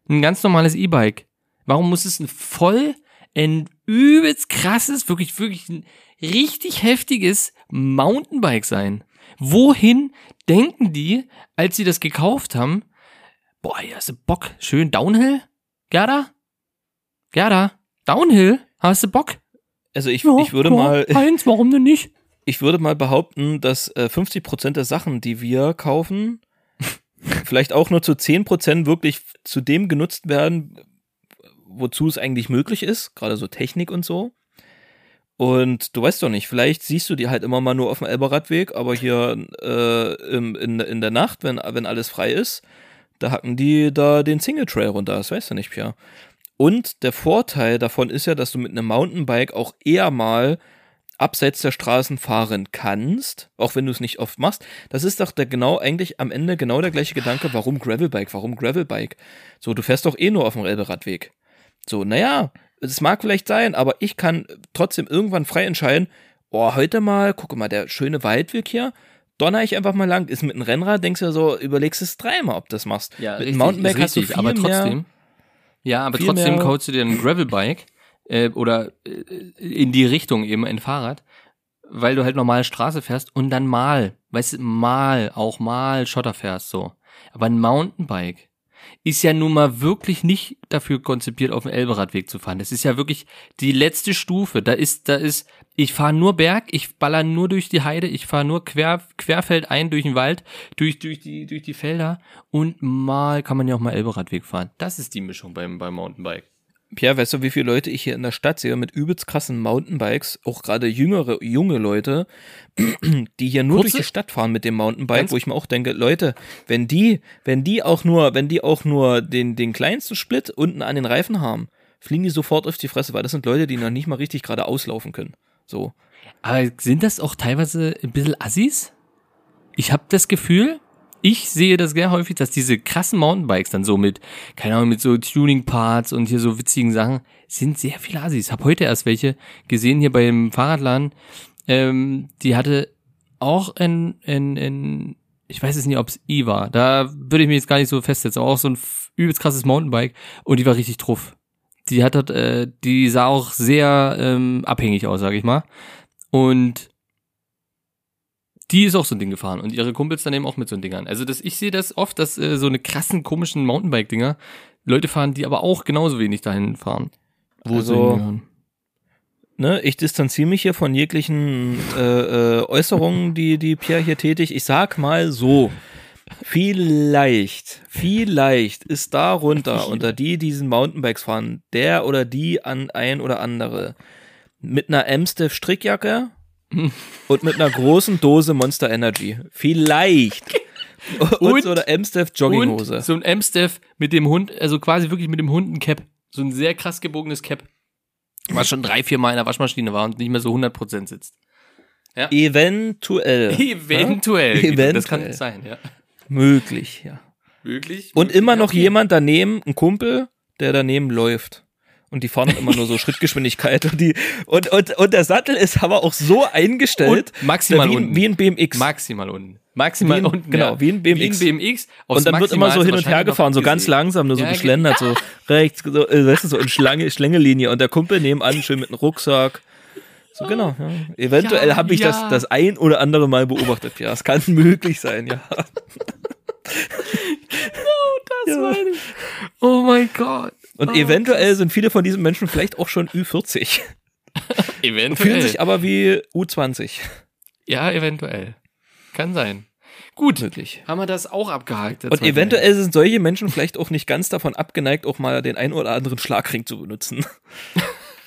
[SPEAKER 3] Ein ganz normales E-Bike. Warum muss es ein voll, ein übelst krasses, wirklich, wirklich ein richtig heftiges Mountainbike sein? Wohin denken die, als sie das gekauft haben? Boah, hier hast du Bock. Schön Downhill? Gerda? Gerda? Downhill? Hast du Bock?
[SPEAKER 2] Also ich,
[SPEAKER 3] Ja,
[SPEAKER 2] ich würde
[SPEAKER 3] ja,
[SPEAKER 2] mal,
[SPEAKER 3] Eins, warum denn nicht?
[SPEAKER 2] ich würde mal behaupten, dass äh, 50 Prozent der Sachen, die wir kaufen, vielleicht auch nur zu 10 Prozent wirklich zu dem genutzt werden, wozu es eigentlich möglich ist, gerade so Technik und so. Und du weißt doch nicht, vielleicht siehst du die halt immer mal nur auf dem Elberradweg, aber hier äh, im, in, in der Nacht, wenn, wenn alles frei ist, da hacken die da den Single Trail runter, das weißt du nicht, Pierre. Und der Vorteil davon ist ja, dass du mit einem Mountainbike auch eher mal abseits der Straßen fahren kannst, auch wenn du es nicht oft machst. Das ist doch der genau eigentlich am Ende genau der gleiche Gedanke, warum Gravelbike, warum Gravelbike? So, du fährst doch eh nur auf dem Elberadweg. So, naja, es mag vielleicht sein, aber ich kann trotzdem irgendwann frei entscheiden, oh, heute mal, guck mal, der schöne Waldweg hier, donner ich einfach mal lang, ist mit einem Rennrad, denkst du so, überlegst es dreimal, ob das machst.
[SPEAKER 3] Ja,
[SPEAKER 2] mit einem Mountainbike hast du viel
[SPEAKER 3] aber trotzdem.
[SPEAKER 2] mehr,
[SPEAKER 3] ja, aber trotzdem kaufst du dir ein Gravelbike äh, oder äh, in die Richtung eben ein Fahrrad, weil du halt normale Straße fährst und dann mal, weißt du, mal, auch mal Schotter fährst so. Aber ein Mountainbike ist ja nun mal wirklich nicht dafür konzipiert, auf dem Elberadweg zu fahren. Das ist ja wirklich die letzte Stufe. Da ist, da ist, ich fahre nur Berg, ich baller nur durch die Heide, ich fahre nur quer, querfeld ein durch den Wald, durch, durch die, durch die Felder und mal kann man ja auch mal Elberadweg fahren. Das ist die Mischung beim, beim Mountainbike.
[SPEAKER 2] Pierre, weißt du, wie viele Leute ich hier in der Stadt sehe mit übelst krassen Mountainbikes, auch gerade jüngere, junge Leute, die hier nur
[SPEAKER 3] Kurze-
[SPEAKER 2] durch die Stadt fahren mit dem Mountainbike,
[SPEAKER 3] Ganz-
[SPEAKER 2] wo ich mir auch denke, Leute, wenn die, wenn die auch nur, wenn die auch nur den, den kleinsten Split unten an den Reifen haben, fliegen die sofort auf die Fresse, weil das sind Leute, die noch nicht mal richtig gerade auslaufen können. So.
[SPEAKER 3] Aber sind das auch teilweise ein bisschen Assis? Ich habe das Gefühl, ich sehe das sehr häufig, dass diese krassen Mountainbikes dann so mit, keine Ahnung, mit so Tuning-Parts und hier so witzigen Sachen, sind sehr viele Assis. Hab heute erst welche gesehen hier beim Fahrradladen. Ähm, die hatte auch ein, ein, ein ich weiß jetzt nicht, ob es I war. Da würde ich mich jetzt gar nicht so festsetzen. Aber auch so ein übelst krasses Mountainbike und die war richtig truff. Die hat äh, die sah auch sehr ähm, abhängig aus, sag ich mal. Und die ist auch so ein Ding gefahren und ihre Kumpels dann eben auch mit so Dingern. Also das, ich sehe das oft, dass äh, so eine krassen, komischen Mountainbike-Dinger Leute fahren, die aber auch genauso wenig dahin fahren. Wo
[SPEAKER 2] Also-
[SPEAKER 3] sie hingehören.
[SPEAKER 2] Ne, ich distanziere mich hier von jeglichen äh, äh, Äußerungen, die, die Pierre hier tätigt. Ich sag mal so, vielleicht, vielleicht ist darunter, unter die, die diesen Mountainbikes fahren, der oder die an ein oder andere mit einer Amstaff Strickjacke und mit einer großen Dose Monster Energy. Vielleicht. Und,
[SPEAKER 3] Und-
[SPEAKER 2] so eine Amstaff Jogginghose.
[SPEAKER 3] So ein M-Staff mit dem Hund, also quasi wirklich mit dem Hund ein Cap. So ein sehr krass gebogenes Cap. Was schon drei, vier Mal in der Waschmaschine war und nicht mehr so 100% sitzt.
[SPEAKER 2] Eventuell.
[SPEAKER 3] Eventuell.
[SPEAKER 2] Eventuell.
[SPEAKER 3] Das kann sein, ja.
[SPEAKER 2] Möglich, ja.
[SPEAKER 3] Möglich.
[SPEAKER 2] Und immer noch
[SPEAKER 3] Okay.
[SPEAKER 2] jemand daneben, ein Kumpel, der daneben läuft. Und die fahren immer nur so Schrittgeschwindigkeit. Und, die, und, und, und der Sattel ist aber auch so eingestellt,
[SPEAKER 3] Und maximal
[SPEAKER 2] wie,
[SPEAKER 3] unten.
[SPEAKER 2] wie ein BMX.
[SPEAKER 3] Maximal unten. Maximal
[SPEAKER 2] Wie ein-
[SPEAKER 3] unten.
[SPEAKER 2] genau,
[SPEAKER 3] ja.
[SPEAKER 2] wie ein BMX.
[SPEAKER 3] Wie ein BMX.
[SPEAKER 2] und dann wird immer so hin und her gefahren, so ganz langsam, nur so
[SPEAKER 3] Ja,
[SPEAKER 2] geschlendert, so rechts, so, äh, weißt du, so in Schlange, Schlängelinie. Und der Kumpel nebenan schön mit einem Rucksack. So genau. Ja. Eventuell
[SPEAKER 3] Ja,
[SPEAKER 2] habe ich
[SPEAKER 3] ja.
[SPEAKER 2] das, das ein oder andere Mal beobachtet. Ja, es kann möglich sein, ja.
[SPEAKER 3] Das
[SPEAKER 2] Ja.
[SPEAKER 3] meine ich. Oh mein Gott.
[SPEAKER 2] Und
[SPEAKER 3] Oh,
[SPEAKER 2] eventuell sind viele von diesen Menschen vielleicht auch schon Ü40.
[SPEAKER 3] Eventuell.
[SPEAKER 2] Fühlen sich aber wie U20.
[SPEAKER 3] ja, eventuell. Kann sein. Gut.
[SPEAKER 2] Möglich.
[SPEAKER 3] Haben wir das auch abgehakt?
[SPEAKER 2] Und eventuell sind solche Menschen vielleicht auch nicht ganz davon abgeneigt, auch mal den einen oder anderen Schlagring zu benutzen.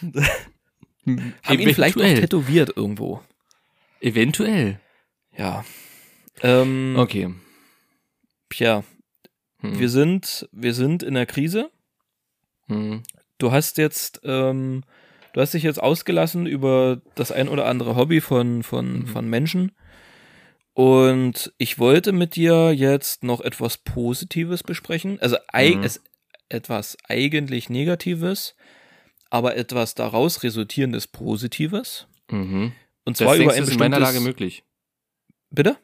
[SPEAKER 3] Teil.
[SPEAKER 2] Haben ihn vielleicht auch
[SPEAKER 3] Eventuell.
[SPEAKER 2] tätowiert irgendwo.
[SPEAKER 3] Eventuell.
[SPEAKER 2] Ja. Ähm,
[SPEAKER 3] Okay.
[SPEAKER 2] Pierre,
[SPEAKER 3] Hm.
[SPEAKER 2] wir sind, wir sind in der Krise.
[SPEAKER 3] Hm.
[SPEAKER 2] Du hast jetzt, ähm, du hast dich jetzt ausgelassen über das ein oder andere Hobby von, von,
[SPEAKER 3] Mhm.
[SPEAKER 2] von Menschen. Und ich wollte mit dir jetzt noch etwas Positives besprechen. Also
[SPEAKER 3] Mhm.
[SPEAKER 2] es, etwas eigentlich Negatives, aber etwas daraus resultierendes Positives.
[SPEAKER 3] Mhm.
[SPEAKER 2] Und
[SPEAKER 3] Das
[SPEAKER 2] zwar über
[SPEAKER 3] denkst
[SPEAKER 2] ein
[SPEAKER 3] ist in meiner
[SPEAKER 2] bestimmtes.
[SPEAKER 3] Lage möglich.
[SPEAKER 2] Bitte?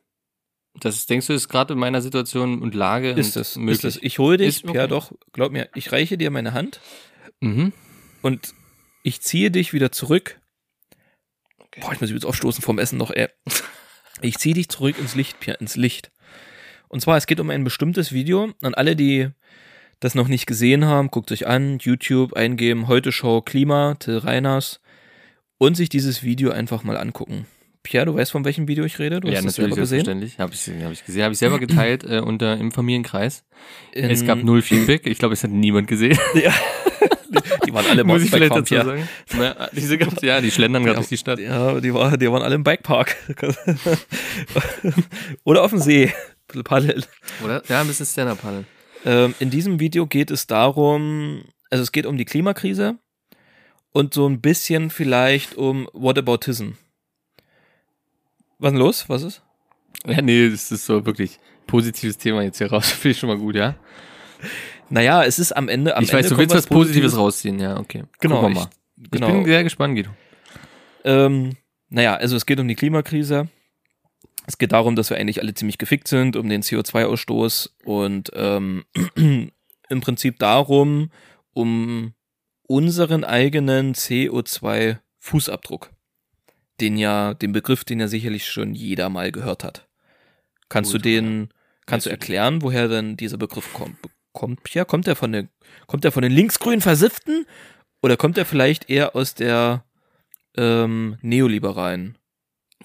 [SPEAKER 3] Das denkst du, ist gerade in meiner Situation und Lage
[SPEAKER 2] Ist es?
[SPEAKER 3] möglich.
[SPEAKER 2] Ist es? Ich hole dich,
[SPEAKER 3] okay.
[SPEAKER 2] Doch. Glaub mir, ich reiche dir meine Hand
[SPEAKER 3] Mhm.
[SPEAKER 2] und ich ziehe dich wieder zurück.
[SPEAKER 3] Okay.
[SPEAKER 2] Boah, ich muss mich jetzt aufstoßen vom Essen noch, ey. Ich ziehe dich zurück ins Licht, Pierre, ins Licht. Und zwar, es geht um ein bestimmtes Video. An alle, die das noch nicht gesehen haben, guckt euch an, YouTube eingeben, heute Show Klima, Till Reiners und sich dieses Video einfach mal angucken. Pierre, du weißt, von welchem Video ich rede? Du
[SPEAKER 3] ja,
[SPEAKER 2] hast das
[SPEAKER 3] natürlich,
[SPEAKER 2] selber gesehen?
[SPEAKER 3] selbstverständlich. Habe ich, hab ich gesehen. Habe ich selber geteilt äh, unter im Familienkreis.
[SPEAKER 2] In-
[SPEAKER 3] es gab null Feedback. Ich glaube, es hat niemand gesehen.
[SPEAKER 2] Ja. die waren alle
[SPEAKER 3] Muss ich vielleicht dazu
[SPEAKER 2] ja.
[SPEAKER 3] sagen. Na, diese gab's, ja, die schlendern gerade durch die Stadt.
[SPEAKER 2] Ja, die, war, die waren alle im Bikepark. Oder auf dem See. Ein bisschen paddeln.
[SPEAKER 3] Oder? Ja, ein bisschen Stand-Up-Paddeln.
[SPEAKER 2] Ähm, in diesem Video geht es darum, also es geht um die Klimakrise und so ein bisschen vielleicht um Whataboutism. Was denn los? Was ist?
[SPEAKER 3] Ja, nee, das ist so wirklich positives Thema jetzt hier raus. Finde ich schon mal gut, ja?
[SPEAKER 2] Naja, es ist am Ende. Am
[SPEAKER 3] ich
[SPEAKER 2] Ende
[SPEAKER 3] weiß, du willst was Positives rausziehen, ja, okay.
[SPEAKER 2] Genau,
[SPEAKER 3] Gucken wir mal.
[SPEAKER 2] Ich,
[SPEAKER 3] Ich
[SPEAKER 2] genau.
[SPEAKER 3] bin sehr gespannt, Guido.
[SPEAKER 2] Ähm, naja, also es geht um die Klimakrise. Es geht darum, dass wir eigentlich alle ziemlich gefickt sind, um den CO2-Ausstoß und ähm, im Prinzip darum, um unseren eigenen CO2-Fußabdruck. Den ja, den Begriff, den ja sicherlich schon jeder mal gehört hat. Kannst
[SPEAKER 3] Gut,
[SPEAKER 2] du den, kannst du erklären, woher denn dieser Begriff kommt? Kommt, Pierre, kommt der von den, kommt der von den linksgrünen Versifften? Oder kommt er vielleicht eher aus der ähm, neoliberalen?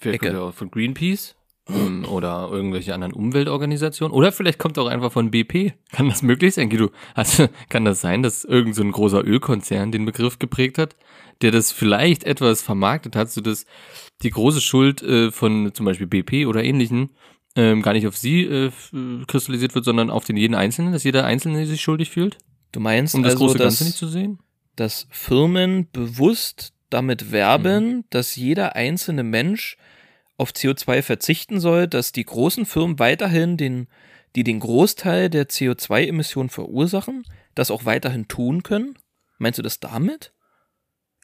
[SPEAKER 3] Vielleicht
[SPEAKER 2] Ecke.
[SPEAKER 3] kommt er auch von Greenpeace ähm, oder irgendwelche anderen Umweltorganisationen. Oder vielleicht kommt er auch einfach von BP. Kann das möglich sein, Guido? Also, kann das sein, dass irgend so ein großer Ölkonzern den Begriff geprägt hat, der das vielleicht etwas vermarktet hat, sodass die große Schuld äh, von zum Beispiel BP oder ähnlichen ähm, gar nicht auf sie äh, kristallisiert wird, sondern auf den jeden Einzelnen, dass jeder Einzelne sich schuldig fühlt,
[SPEAKER 2] Du meinst
[SPEAKER 3] um das
[SPEAKER 2] also,
[SPEAKER 3] große
[SPEAKER 2] dass,
[SPEAKER 3] Ganze nicht zu sehen?
[SPEAKER 2] dass Firmen bewusst damit werben, dass jeder einzelne Mensch auf CO2 verzichten soll, dass die großen Firmen weiterhin den, die den Großteil der CO2-Emissionen verursachen, das auch weiterhin tun können? Meinst du das damit?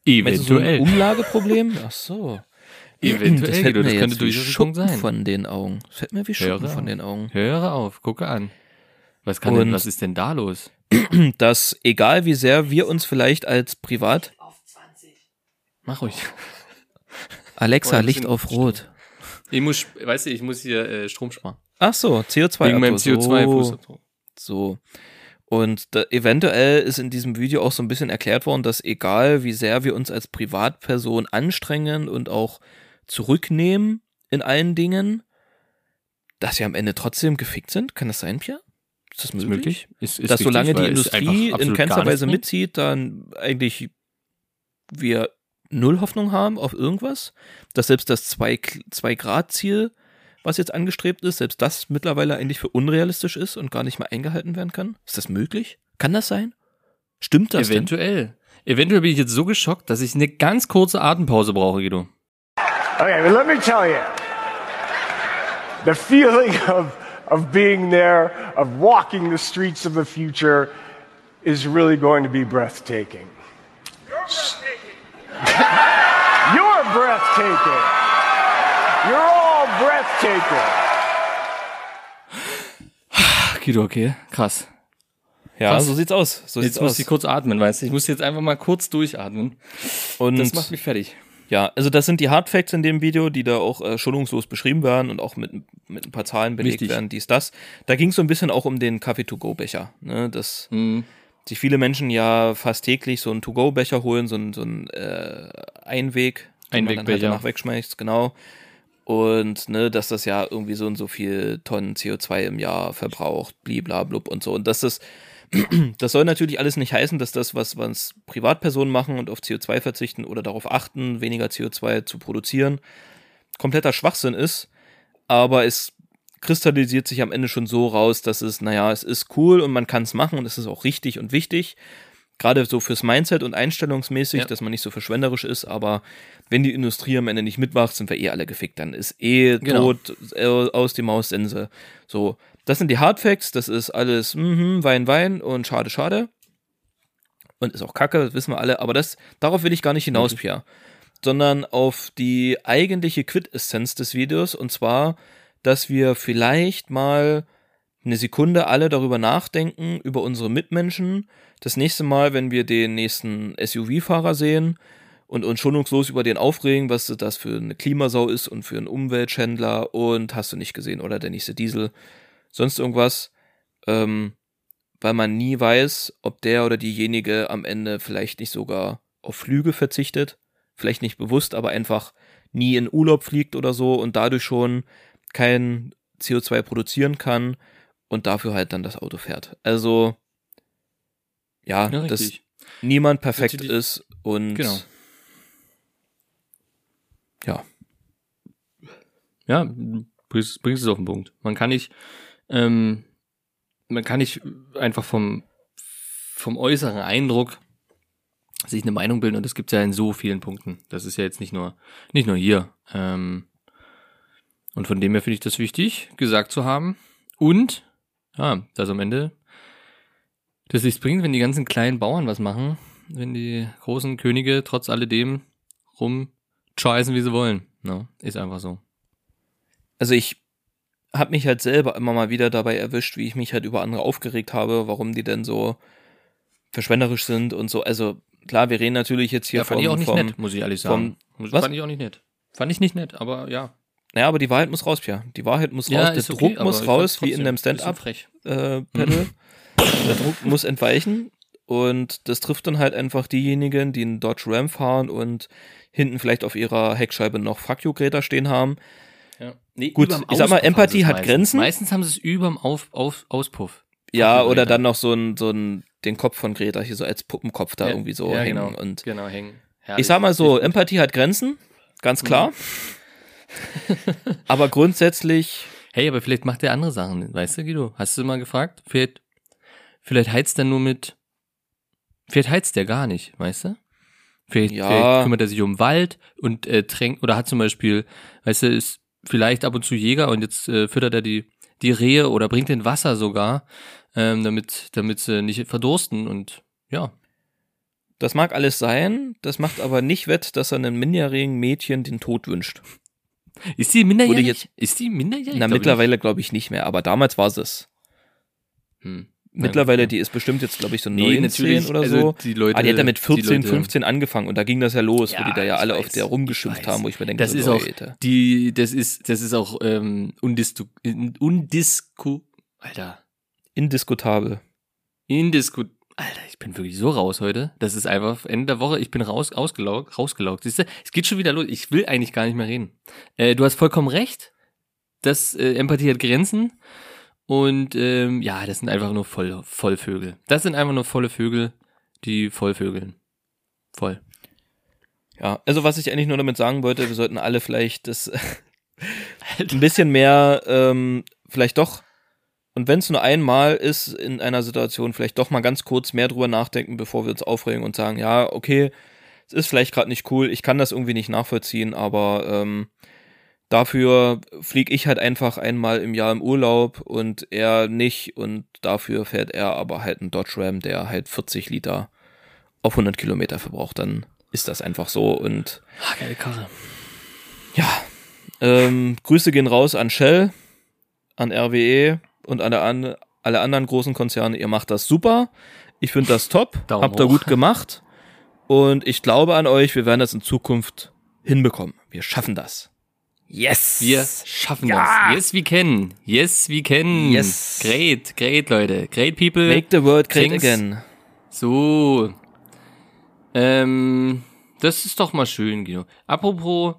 [SPEAKER 2] Du so ein Umlageproblem? Ach so.
[SPEAKER 3] Eventuell,
[SPEAKER 2] das fällt mir
[SPEAKER 3] das
[SPEAKER 2] jetzt
[SPEAKER 3] könnte
[SPEAKER 2] wie
[SPEAKER 3] durchaus ein
[SPEAKER 2] Schuppen
[SPEAKER 3] sein.
[SPEAKER 2] von den Augen. Das fällt mir wie Schuppen
[SPEAKER 3] Höre
[SPEAKER 2] von den Augen.
[SPEAKER 3] Höre auf, gucke an. Was kann denn, was ist denn da los?
[SPEAKER 2] Dass egal wie sehr wir uns vielleicht als Privat...
[SPEAKER 3] Mach ruhig.
[SPEAKER 2] Alexa,
[SPEAKER 3] ein
[SPEAKER 2] Licht auf Rot.
[SPEAKER 3] Ich muss, weißt du, ich muss hier äh, Strom sparen.
[SPEAKER 2] Ach so, CO2.
[SPEAKER 3] Wegen meinem CO2-Fußabdruck.
[SPEAKER 2] So. Und da, eventuell ist in diesem Video auch so ein bisschen erklärt worden, dass egal wie sehr wir uns als Privatperson anstrengen und auch zurücknehmen in allen Dingen, dass wir am Ende trotzdem gefickt sind. Kann das sein, Pierre? Ist das
[SPEAKER 3] Ist
[SPEAKER 2] möglich?
[SPEAKER 3] möglich? Ist, ist
[SPEAKER 2] dass
[SPEAKER 3] richtig,
[SPEAKER 2] solange die Industrie in keinster Weise mitzieht, dann eigentlich wir null Hoffnung haben auf irgendwas, dass selbst das 2-Grad-Ziel, was jetzt angestrebt ist, selbst das mittlerweile eigentlich für unrealistisch ist und gar nicht mehr eingehalten werden kann? Ist das möglich? Kann das sein? Stimmt das denn?
[SPEAKER 3] Eventuell. Eventuell bin ich jetzt so geschockt, dass ich eine ganz kurze Atempause brauche, Guido.
[SPEAKER 4] Okay, but let me tell you, the feeling of, of being there, of walking the streets of the future, is really going to be breathtaking. You're breathtaking. You're
[SPEAKER 3] Ach, Guido, okay, krass.
[SPEAKER 2] Ja,
[SPEAKER 3] Krass.
[SPEAKER 2] so sieht's aus. So
[SPEAKER 3] Jetzt
[SPEAKER 2] sieht's
[SPEAKER 3] muss
[SPEAKER 2] aus.
[SPEAKER 3] ich kurz atmen, weißt du? Ich muss jetzt einfach mal kurz durchatmen.
[SPEAKER 2] und
[SPEAKER 3] Das macht mich fertig.
[SPEAKER 2] ja, also das sind die Hard Facts in dem Video, die da auch äh, schonungslos beschrieben werden und auch mit, mit ein paar Zahlen belegt
[SPEAKER 3] Wichtig.
[SPEAKER 2] werden, dies, das. Da ging es so ein bisschen auch um den Kaffee-to-go-Becher. Ne? Das
[SPEAKER 3] Mhm.
[SPEAKER 2] sich viele Menschen ja fast täglich so einen To-Go-Becher holen, so einen, so einen äh, Einweg, den man dann halt
[SPEAKER 3] Einwegbecher.
[SPEAKER 2] danach wegschmeißt, genau. Und ne, dass das ja irgendwie so und so viel Tonnen CO2 im Jahr verbraucht, bliblablub und so. Und dass das, das soll natürlich alles nicht heißen, dass das, was, was Privatpersonen machen und auf CO2 verzichten oder darauf achten, weniger CO2 zu produzieren, kompletter Schwachsinn ist. Aber es kristallisiert sich am Ende schon so raus, dass es, naja, es ist cool und man kann es machen und es ist auch richtig und wichtig. Gerade so fürs Mindset und einstellungsmäßig,
[SPEAKER 3] Ja.
[SPEAKER 2] dass man nicht so verschwenderisch ist, aber wenn die Industrie am Ende nicht mitmacht, sind wir eh alle gefickt. Dann ist eh
[SPEAKER 3] Genau.
[SPEAKER 2] tot äh, aus die Maus Sense. So, das sind die Hardfacts, das ist alles mhm, Wein, Wein und schade, schade. Und ist auch kacke, das wissen wir alle, aber das, darauf will ich gar nicht hinaus, Pierre. Sondern auf die eigentliche Quintessenz des Videos und zwar, dass wir vielleicht mal eine Sekunde alle darüber nachdenken, über unsere Mitmenschen. Das nächste Mal, wenn wir den nächsten SUV-Fahrer sehen und uns schonungslos über den aufregen, was das für eine Klimasau ist und für einen Umweltschändler und hast du nicht gesehen oder der nächste Diesel, sonst irgendwas, ähm, weil man nie weiß, ob der oder diejenige am Ende vielleicht nicht sogar auf Flüge verzichtet, vielleicht nicht bewusst, aber einfach nie in Urlaub fliegt oder so und dadurch schon kein CO2 produzieren kann und dafür halt dann das Auto fährt. Also ja,
[SPEAKER 3] Ja,
[SPEAKER 2] dass niemand perfekt
[SPEAKER 3] Natürlich-
[SPEAKER 2] ist und
[SPEAKER 3] Genau.
[SPEAKER 2] ja,
[SPEAKER 3] Ja, bringst, bringst es auf den Punkt. Man kann nicht, ähm, man kann nicht einfach vom, vom äußeren Eindruck sich eine Meinung bilden und das gibt's ja in so vielen Punkten. Das ist ja jetzt nicht nur, nicht nur hier. Ähm, und von dem her finde ich das wichtig, gesagt zu haben. Und, ja, dass am Ende das nichts bringt, wenn die ganzen kleinen Bauern was machen, wenn die großen Könige trotz alledem rumscheißen, wie sie wollen. Ne? Ist einfach so.
[SPEAKER 2] also ich habe mich halt selber immer mal wieder dabei erwischt, wie ich mich halt über andere aufgeregt habe, warum die denn so verschwenderisch sind und so. Also klar, wir reden natürlich jetzt hier
[SPEAKER 3] Ja, fand
[SPEAKER 2] vom,
[SPEAKER 3] ich auch nicht
[SPEAKER 2] vom
[SPEAKER 3] nett, muss ich ehrlich sagen. Muss,
[SPEAKER 2] was?
[SPEAKER 3] Fand ich auch nicht nett. Fand ich nicht nett, aber ja.
[SPEAKER 2] Naja, aber die Wahrheit muss raus, Pia. Die Wahrheit muss raus, der Druck
[SPEAKER 3] okay,
[SPEAKER 2] muss raus, wie in einem
[SPEAKER 3] ein bisschen
[SPEAKER 2] Stand-up
[SPEAKER 3] frech.
[SPEAKER 2] äh, Panel. Der Druck muss entweichen und das trifft dann halt einfach diejenigen, die einen Dodge Ram fahren und hinten vielleicht auf ihrer Heckscheibe noch Fuck you Greta stehen haben.
[SPEAKER 3] Ja. Nee,
[SPEAKER 2] Gut, ich sag mal, Empathie hat
[SPEAKER 3] meistens.
[SPEAKER 2] Grenzen.
[SPEAKER 3] Meistens haben sie es überm Auf, auf, Auspuff.
[SPEAKER 2] Ja, oder dann noch so ein, so ein, den Kopf von Greta hier so als Puppenkopf da
[SPEAKER 3] Ja,
[SPEAKER 2] irgendwie so
[SPEAKER 3] ja,
[SPEAKER 2] hängen
[SPEAKER 3] genau,
[SPEAKER 2] und
[SPEAKER 3] genau, hängen.
[SPEAKER 2] ich sag mal so,
[SPEAKER 3] Herrlich.
[SPEAKER 2] Empathie hat Grenzen, ganz klar.
[SPEAKER 3] Mhm.
[SPEAKER 2] Aber grundsätzlich,
[SPEAKER 3] Hey, aber vielleicht macht der andere Sachen, weißt du, Guido? Hast du mal gefragt? Vielleicht, vielleicht heizt er nur mit, vielleicht heizt der gar nicht, weißt du? Vielleicht,
[SPEAKER 2] Ja.
[SPEAKER 3] vielleicht kümmert er sich um Wald und äh, tränkt, oder hat zum Beispiel, weißt du, ist vielleicht ab und zu Jäger und jetzt äh, füttert er die, die Rehe oder bringt den Wasser sogar, ähm, damit, damit sie nicht verdursten und ja.
[SPEAKER 2] das mag alles sein, das macht aber nicht wett, dass er einem minderjährigen Mädchen den Tod wünscht.
[SPEAKER 3] Ist die minderjährig?
[SPEAKER 2] jetzt-
[SPEAKER 3] ist die minderjährig?
[SPEAKER 2] Na,
[SPEAKER 3] Glaub
[SPEAKER 2] mittlerweile glaube ich nicht mehr, aber damals war es.
[SPEAKER 3] nicht. Hm.
[SPEAKER 2] Mittlerweile, die ist bestimmt jetzt, glaube ich, so
[SPEAKER 3] Nee,
[SPEAKER 2] 19
[SPEAKER 3] natürlich,
[SPEAKER 2] oder
[SPEAKER 3] also
[SPEAKER 2] so.
[SPEAKER 3] die Leute-
[SPEAKER 2] ah, die hat ja mit
[SPEAKER 3] die
[SPEAKER 2] 14,
[SPEAKER 3] Leute-
[SPEAKER 2] 15 angefangen und da ging das ja los, wo
[SPEAKER 3] Ja,
[SPEAKER 2] die da ja alle
[SPEAKER 3] weiß,
[SPEAKER 2] auf der rumgeschimpft haben, wo ich mir denke,
[SPEAKER 3] Das
[SPEAKER 2] so,
[SPEAKER 3] ist auch
[SPEAKER 2] Leute.
[SPEAKER 3] die, das ist, das ist auch ähm, undisku, undisku, Alter,
[SPEAKER 2] indiskutabel.
[SPEAKER 3] indisku, Alter, ich bin wirklich so raus heute. Das ist einfach Ende der Woche. Ich bin raus, ausgelaugt, rausgelaugt. Siehst du, es geht schon wieder los. Ich will eigentlich gar nicht mehr reden. Äh, du hast vollkommen recht. Das äh, Empathie hat Grenzen. Und ähm, ja, das sind einfach nur voll, Vollvögel. Das sind einfach nur volle Vögel, die Vollvögeln. Voll.
[SPEAKER 2] Ja, also was ich eigentlich nur damit sagen wollte, wir sollten alle vielleicht das ein bisschen mehr, ähm, vielleicht doch, und wenn es nur einmal ist in einer Situation, vielleicht doch mal ganz kurz mehr drüber nachdenken, bevor wir uns aufregen und sagen, ja, okay, es ist vielleicht gerade nicht cool, ich kann das irgendwie nicht nachvollziehen, aber ähm, dafür fliege ich halt einfach einmal im Jahr im Urlaub und er nicht und dafür fährt er aber halt einen Dodge Ram, der halt 40 Liter auf 100 Kilometer verbraucht, dann ist das einfach so und
[SPEAKER 3] Ah, geile Karre.
[SPEAKER 2] ja, ähm, Grüße gehen raus an Shell, an RWE und an, an alle anderen großen Konzerne. Ihr macht das super. Ich finde das top.
[SPEAKER 3] Daumen
[SPEAKER 2] Habt ihr gut gemacht. Und ich glaube an euch, wir werden das in Zukunft hinbekommen. Wir schaffen das. Yes!
[SPEAKER 3] Wir schaffen
[SPEAKER 2] Ja.
[SPEAKER 3] das. Yes, we can. Yes, we can.
[SPEAKER 2] Yes.
[SPEAKER 3] Great, great, Leute. Great people.
[SPEAKER 2] Make the world great
[SPEAKER 3] Thanks.
[SPEAKER 2] again.
[SPEAKER 3] So. Ähm, das ist doch mal schön, Guido. Apropos,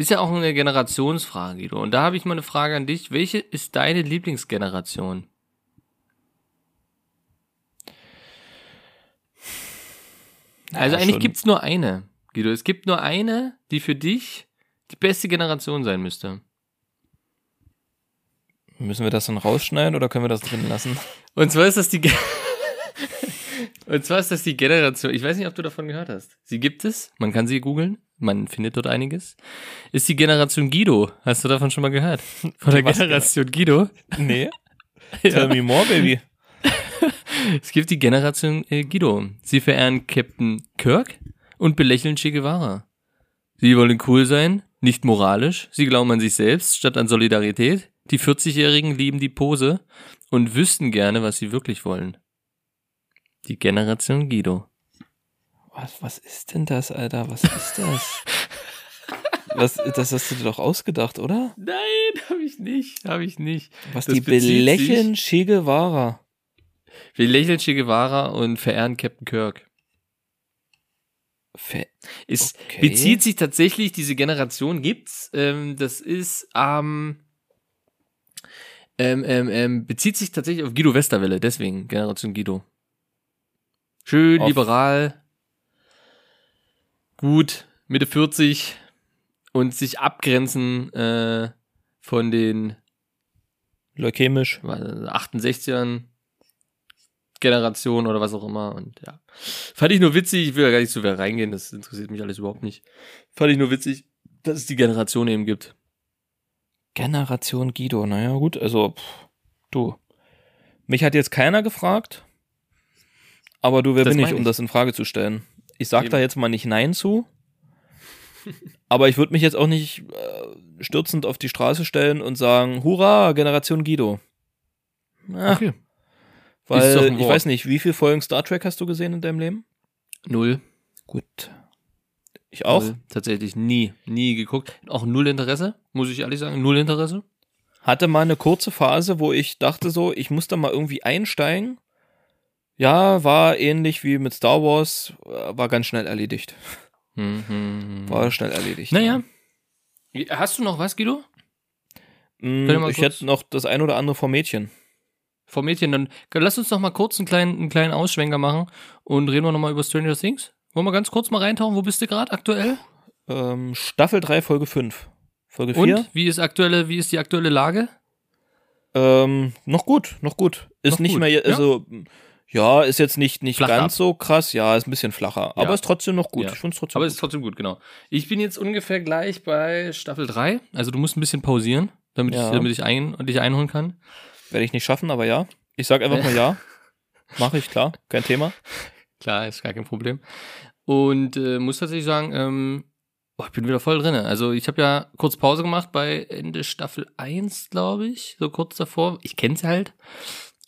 [SPEAKER 3] ist ja auch eine Generationsfrage, Guido. Und da habe ich mal eine Frage an dich. Welche ist deine Lieblingsgeneration? Also eigentlich
[SPEAKER 2] schon.
[SPEAKER 3] gibt's nur eine, Guido. Es gibt nur eine, die für dich die beste Generation sein müsste.
[SPEAKER 2] Müssen wir das dann rausschneiden oder können wir das drin lassen?
[SPEAKER 3] Und zwar ist das die Und zwar ist das die Generation, ich weiß nicht, ob du davon gehört hast. Sie gibt es, man kann sie googeln, man findet dort einiges. Ist die Generation Guido. Hast du davon schon mal gehört? Von der Generation Guido?
[SPEAKER 2] Nee. Tell me more, baby.
[SPEAKER 3] Es gibt die Generation äh, Guido. Sie verehren Captain Kirk und belächeln Che Guevara. Sie wollen cool sein, nicht moralisch. Sie glauben an sich selbst statt an Solidarität. Die 40-Jährigen lieben die Pose und wüssten gerne, was sie wirklich wollen. Die Generation Guido.
[SPEAKER 2] Was, was ist denn das, Alter? Was ist das? was, das hast du dir doch ausgedacht, oder?
[SPEAKER 3] Nein, habe ich nicht, habe ich nicht.
[SPEAKER 2] Was
[SPEAKER 3] Das
[SPEAKER 2] die belächeln Che Guevara.
[SPEAKER 3] Wir lächeln Che Guevara und verehren Captain Kirk.
[SPEAKER 2] Fe
[SPEAKER 3] Es
[SPEAKER 2] Okay.
[SPEAKER 3] bezieht sich tatsächlich, diese Generation gibt's. Ähm, das ist ähm, ähm, ähm, ähm, bezieht sich tatsächlich auf Guido Westerwelle, deswegen Generation Guido. Schön,
[SPEAKER 2] Auf-
[SPEAKER 3] liberal, gut, Mitte 40 und sich abgrenzen äh, von den
[SPEAKER 2] Leukämisch.
[SPEAKER 3] was, 68ern Generation oder was auch immer und ja. Fand ich nur witzig, ich will ja gar nicht so wer reingehen, das interessiert mich alles überhaupt nicht. Fand ich nur witzig, dass es die Generation eben gibt.
[SPEAKER 2] Generation Guido. Naja, gut, also, pff, du. Mich hat jetzt keiner gefragt. Aber du, wer
[SPEAKER 3] Das
[SPEAKER 2] bin ich, um
[SPEAKER 3] ich.
[SPEAKER 2] das in Frage zu stellen? Ich sag
[SPEAKER 3] Eben.
[SPEAKER 2] da jetzt mal nicht Nein zu. aber ich würde mich jetzt auch nicht äh, stürzend auf die Straße stellen und sagen, Hurra, Generation Guido. Ja,
[SPEAKER 3] Okay.
[SPEAKER 2] Weil ich weiß nicht, wie viele Folgen Star Trek hast du gesehen in deinem Leben?
[SPEAKER 3] Null.
[SPEAKER 2] Gut. Ich auch.
[SPEAKER 3] Null. Tatsächlich nie, nie geguckt. Auch null Interesse, muss ich ehrlich sagen. Null Interesse.
[SPEAKER 2] hatte mal eine kurze Phase, wo ich dachte so, ich muss da mal irgendwie einsteigen. Ja, war ähnlich wie mit Star Wars, äh, war ganz schnell erledigt.
[SPEAKER 3] Hm, hm, hm.
[SPEAKER 2] War schnell erledigt.
[SPEAKER 3] Naja. Hast du noch was, Guido?
[SPEAKER 2] Mm,
[SPEAKER 3] mal
[SPEAKER 2] ich hätte noch das ein oder andere vom Mädchen.
[SPEAKER 3] Vom Mädchen, dann lass uns doch mal kurz einen kleinen, einen kleinen Ausschwenker machen und reden wir nochmal über Stranger Things. Wollen wir ganz kurz mal reintauchen? Wo bist du gerade aktuell?
[SPEAKER 2] Ähm, Staffel 3, Folge 5. Folge
[SPEAKER 3] Und
[SPEAKER 2] 4?
[SPEAKER 3] wie ist aktuelle, wie ist die aktuelle Lage?
[SPEAKER 2] Ähm, noch gut, noch gut. Ist
[SPEAKER 3] Noch
[SPEAKER 2] nicht
[SPEAKER 3] gut,
[SPEAKER 2] mehr, je-
[SPEAKER 3] ja?
[SPEAKER 2] Ja, ist jetzt nicht, nicht
[SPEAKER 3] Flacher
[SPEAKER 2] ganz so krass, ja, ist ein bisschen flacher, aber
[SPEAKER 3] Ja.
[SPEAKER 2] ist trotzdem noch gut.
[SPEAKER 3] Ja.
[SPEAKER 2] Ich finde es trotzdem
[SPEAKER 3] Aber
[SPEAKER 2] gut.
[SPEAKER 3] ist trotzdem gut, genau. Ich bin jetzt ungefähr gleich bei Staffel 3. Also du musst ein bisschen pausieren, damit ich,
[SPEAKER 2] Ja.
[SPEAKER 3] damit ich ein, dich einholen kann.
[SPEAKER 2] Werde ich nicht schaffen, aber ja. Ich sag einfach mal ja. Mache ich, klar, kein Thema.
[SPEAKER 3] Klar, ist gar kein Problem. Und äh, muss tatsächlich sagen, ähm, boah, ich bin wieder voll drin. Also ich habe ja kurz Pause gemacht bei Ende Staffel 1, glaube ich, so kurz davor. Ich kenne sie halt.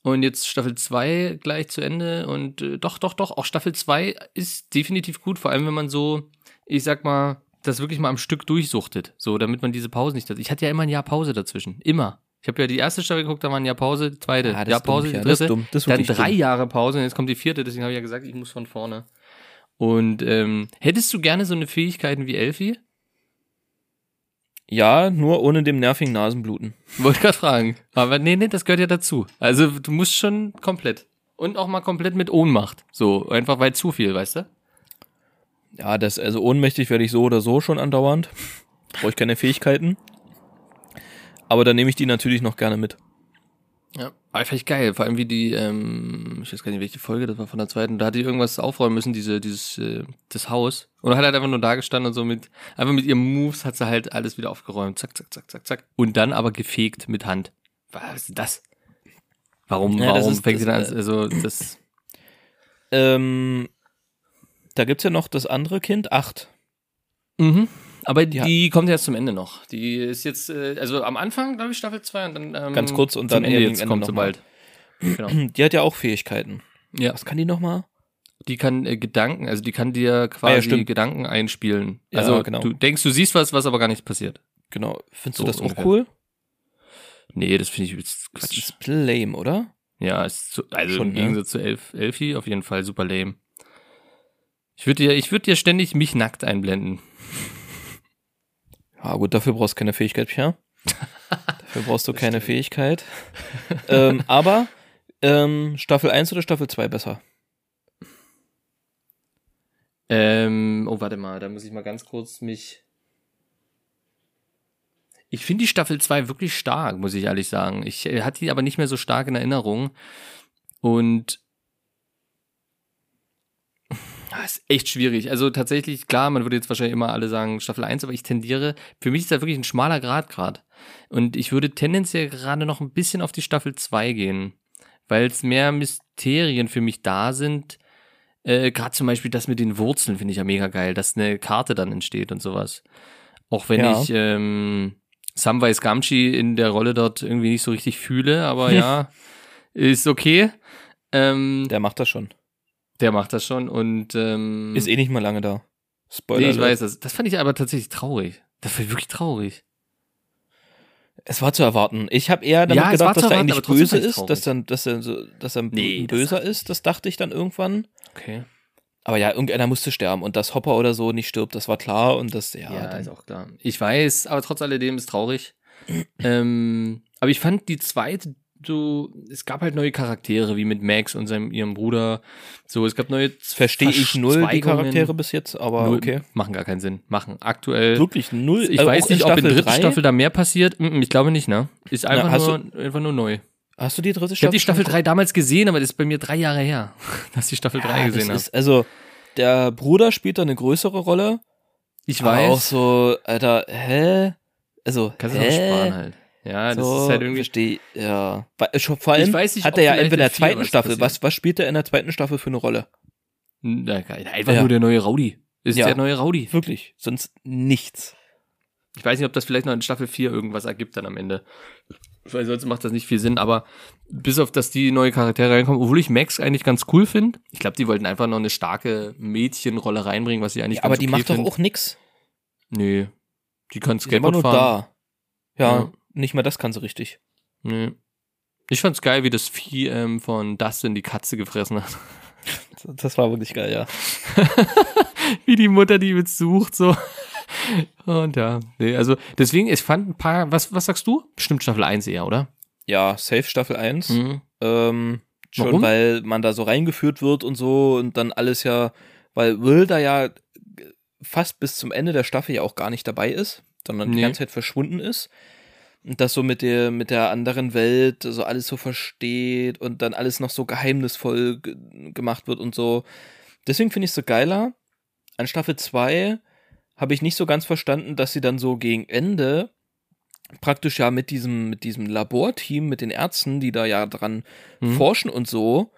[SPEAKER 3] Und jetzt Staffel 2 gleich zu Ende. Und äh, doch, doch, doch, auch Staffel 2 ist definitiv gut, vor allem wenn man so, ich sag mal, das wirklich mal am Stück durchsuchtet. So, damit man diese Pause nicht hat. Ich hatte ja immer ein Jahr Pause dazwischen. Immer. Ich habe ja die erste Staffel geguckt, da war ein Jahr Pause, die zweite
[SPEAKER 2] Ja, das
[SPEAKER 3] Jahr
[SPEAKER 2] ist dumm,
[SPEAKER 3] Pause,
[SPEAKER 2] ja,
[SPEAKER 3] die
[SPEAKER 2] das ist
[SPEAKER 3] dritte.
[SPEAKER 2] dumm, das ist
[SPEAKER 3] dann drei
[SPEAKER 2] dumm.
[SPEAKER 3] Jahre Pause und jetzt kommt die vierte, deswegen habe ich ja gesagt, ich muss von vorne. Und ähm, hättest du gerne so eine Fähigkeiten wie Elfie?
[SPEAKER 2] Ja, nur ohne dem nervigen Nasenbluten.
[SPEAKER 3] Wollte gerade fragen. Aber nee, nee, das gehört ja dazu. Also du musst schon komplett. Und auch mal komplett mit Ohnmacht. So, einfach weil zu viel, weißt du?
[SPEAKER 2] Ja, das, also ohnmächtig werde ich so oder so schon andauernd. Brauche ich keine Fähigkeiten. Aber dann nehme ich die natürlich noch gerne mit.
[SPEAKER 3] Ja. Aber vielleicht geil, vor allem wie die, ähm, ich weiß gar nicht, welche Folge das war von der zweiten, da hat die irgendwas aufräumen müssen, diese, dieses, äh, das Haus. Und hat halt einfach nur da gestanden und so mit, einfach mit ihren Moves hat sie halt alles wieder aufgeräumt. Zack, zack, zack, zack, zack. Und dann aber gefegt mit Hand. Was ist das? Warum,
[SPEAKER 2] Ja, das
[SPEAKER 3] warum
[SPEAKER 2] ist-
[SPEAKER 3] fängt sie dann
[SPEAKER 2] das,
[SPEAKER 3] an, also, das,
[SPEAKER 2] Ähm, da gibt's ja noch das andere Kind, acht.
[SPEAKER 3] mhm. Aber
[SPEAKER 2] Die
[SPEAKER 3] die, kommt ja jetzt zum Ende noch. Die ist jetzt, äh, also am Anfang, glaube ich, Staffel 2 und dann, ähm,
[SPEAKER 2] Ganz kurz und dann
[SPEAKER 3] Ende jetzt
[SPEAKER 2] gegen
[SPEAKER 3] kommt
[SPEAKER 2] Ende
[SPEAKER 3] sie bald. Genau.
[SPEAKER 2] Die hat ja auch Fähigkeiten.
[SPEAKER 3] Ja.
[SPEAKER 2] Was kann die nochmal?
[SPEAKER 3] Die kann äh, Gedanken, also die kann dir quasi
[SPEAKER 2] Ah ja.
[SPEAKER 3] Gedanken einspielen.
[SPEAKER 2] Ja,
[SPEAKER 3] Also
[SPEAKER 2] genau.
[SPEAKER 3] du denkst, du siehst was, was aber gar nicht passiert.
[SPEAKER 2] Genau. Findest
[SPEAKER 3] So
[SPEAKER 2] du das auch cool?
[SPEAKER 3] Nee, das finde ich jetzt
[SPEAKER 2] Das
[SPEAKER 3] Quatsch.
[SPEAKER 2] ist lame, oder?
[SPEAKER 3] Ja, ist zu, also
[SPEAKER 2] Schon,
[SPEAKER 3] im
[SPEAKER 2] ne?
[SPEAKER 3] Gegensatz zu Elf, Elfie auf jeden Fall super lame. Ich würde dir, ich würde dir ständig mich nackt einblenden.
[SPEAKER 2] Ja, gut, dafür brauchst du keine Fähigkeit, Pierre. dafür brauchst du keine Fähigkeit. ähm, aber ähm, Staffel 1 oder Staffel 2 besser?
[SPEAKER 3] Ähm, oh, warte mal, da muss ich mal ganz kurz mich. Ich finde die Staffel 2 wirklich stark, muss ich ehrlich sagen. Ich äh, hatte die aber nicht mehr so stark in Erinnerung. Und Ah, ist echt schwierig. Also tatsächlich, klar, man würde jetzt wahrscheinlich immer alle sagen Staffel 1, aber ich tendiere, für mich ist da wirklich ein schmaler Grad gerade. Und ich würde tendenziell gerade noch ein bisschen auf die Staffel 2 gehen, weil es mehr Mysterien für mich da sind. Äh, gerade zum Beispiel das mit den Wurzeln finde ich ja mega geil, dass eine Karte dann entsteht und sowas. Auch wenn
[SPEAKER 2] Ja.
[SPEAKER 3] ich ähm, Samwise Gamgee in der Rolle dort irgendwie nicht so richtig fühle, aber ja, ist okay. Ähm,
[SPEAKER 2] Der macht das schon.
[SPEAKER 3] Der macht das schon und ähm,
[SPEAKER 2] Ist eh nicht mal lange da. Spoiler.
[SPEAKER 3] nee, ich weiß, das, das fand ich aber tatsächlich traurig. Das war wirklich traurig.
[SPEAKER 2] Es war zu erwarten. Ich habe eher damit
[SPEAKER 3] Ja,
[SPEAKER 2] gedacht, dass er
[SPEAKER 3] erwarten,
[SPEAKER 2] eigentlich
[SPEAKER 3] aber trotzdem
[SPEAKER 2] böse
[SPEAKER 3] fand ich
[SPEAKER 2] ist, dass er, dass er, so, dass er
[SPEAKER 3] Nee,
[SPEAKER 2] ein
[SPEAKER 3] das
[SPEAKER 2] Böser ist. Das dachte ich dann irgendwann.
[SPEAKER 3] Okay.
[SPEAKER 2] Aber ja, irgendeiner musste sterben und dass Hopper oder so nicht stirbt, das war klar und das, ja.
[SPEAKER 3] Ja,
[SPEAKER 2] dann,
[SPEAKER 3] ist auch klar. Ich weiß, aber trotz alledem ist traurig. ähm, aber ich fand die zweite so, es gab halt neue Charaktere, wie mit Max und seinem, ihrem Bruder. So, es gab neue
[SPEAKER 2] Verstehe ich null die. Charaktere bis jetzt, aber
[SPEAKER 3] Null,
[SPEAKER 2] okay.
[SPEAKER 3] Machen gar keinen Sinn. Machen aktuell.
[SPEAKER 2] Wirklich null.
[SPEAKER 3] Ich
[SPEAKER 2] also
[SPEAKER 3] weiß nicht, ob in der dritten? Staffel da mehr passiert. Mm, mm, Ich glaube nicht, ne? Ist einfach,
[SPEAKER 2] hast
[SPEAKER 3] nur, einfach nur neu.
[SPEAKER 2] Hast du die dritte
[SPEAKER 3] Ich habe
[SPEAKER 2] Staffel?
[SPEAKER 3] die Staffel
[SPEAKER 2] schon
[SPEAKER 3] 3 damals gesehen, aber das ist bei mir drei Jahre her, dass ich die Staffel 3
[SPEAKER 2] Ja,
[SPEAKER 3] gesehen
[SPEAKER 2] das
[SPEAKER 3] habe.
[SPEAKER 2] also, der Bruder spielt da eine größere Rolle.
[SPEAKER 3] Ich
[SPEAKER 2] aber
[SPEAKER 3] weiß.
[SPEAKER 2] auch so, Alter, hä? Also,
[SPEAKER 3] Kannst du
[SPEAKER 2] hä?
[SPEAKER 3] noch sparen halt. Ja, das
[SPEAKER 2] so,
[SPEAKER 3] ist halt irgendwie.
[SPEAKER 2] versteh, ja. Schon, vor allem
[SPEAKER 3] nicht,
[SPEAKER 2] hat er ja
[SPEAKER 3] vielleicht
[SPEAKER 2] in der zweiten Staffel, was, was spielt er in der zweiten Staffel für eine Rolle?
[SPEAKER 3] Na, geil. Einfach
[SPEAKER 2] Ja.
[SPEAKER 3] nur der neue Rowdy. Ist
[SPEAKER 2] Ja.
[SPEAKER 3] der neue Rowdy.
[SPEAKER 2] Wirklich, sonst nichts.
[SPEAKER 3] Ich weiß nicht, ob das vielleicht noch in Staffel 4 irgendwas ergibt dann am Ende. Weil sonst macht das nicht viel Sinn, aber bis auf, dass die neue Charaktere reinkommen, obwohl ich Max eigentlich ganz cool finde. Ich glaube, die wollten einfach noch eine starke Mädchenrolle reinbringen, was ich eigentlich
[SPEAKER 2] Ja, aber die
[SPEAKER 3] okay
[SPEAKER 2] macht doch
[SPEAKER 3] find.
[SPEAKER 2] auch nix.
[SPEAKER 3] Nee. Die kann Skateboard
[SPEAKER 2] nur
[SPEAKER 3] fahren.
[SPEAKER 2] da. Ja,
[SPEAKER 3] Ja.
[SPEAKER 2] Nicht mal das kann sie richtig.
[SPEAKER 3] Nee. Ich fand's geil, wie das Vieh ähm, von Dustin die Katze gefressen hat.
[SPEAKER 2] Das war wirklich geil, ja.
[SPEAKER 3] wie die Mutter die mit sucht, so. Und ja, nee, also deswegen, ich fand ein paar, was, was sagst du? Bestimmt Staffel 1 eher, oder?
[SPEAKER 2] Ja, Safe Staffel 1.
[SPEAKER 3] Mhm.
[SPEAKER 2] Ähm, schon
[SPEAKER 3] Warum?
[SPEAKER 2] weil man da so reingeführt wird und so und dann alles ja, weil Will da ja fast bis zum Ende der Staffel ja auch gar nicht dabei ist, sondern die
[SPEAKER 3] Nee.
[SPEAKER 2] ganze Zeit verschwunden ist. Und das so mit der, mit der anderen Welt so alles so versteht und dann alles noch so geheimnisvoll ge gemacht wird und so. Deswegen finde ich es so geiler. An Staffel 2 habe ich nicht so ganz verstanden, dass sie dann so gegen Ende praktisch ja mit diesem, mit diesem Laborteam, mit den Ärzten, die da ja dran
[SPEAKER 3] Mhm.
[SPEAKER 2] forschen und so,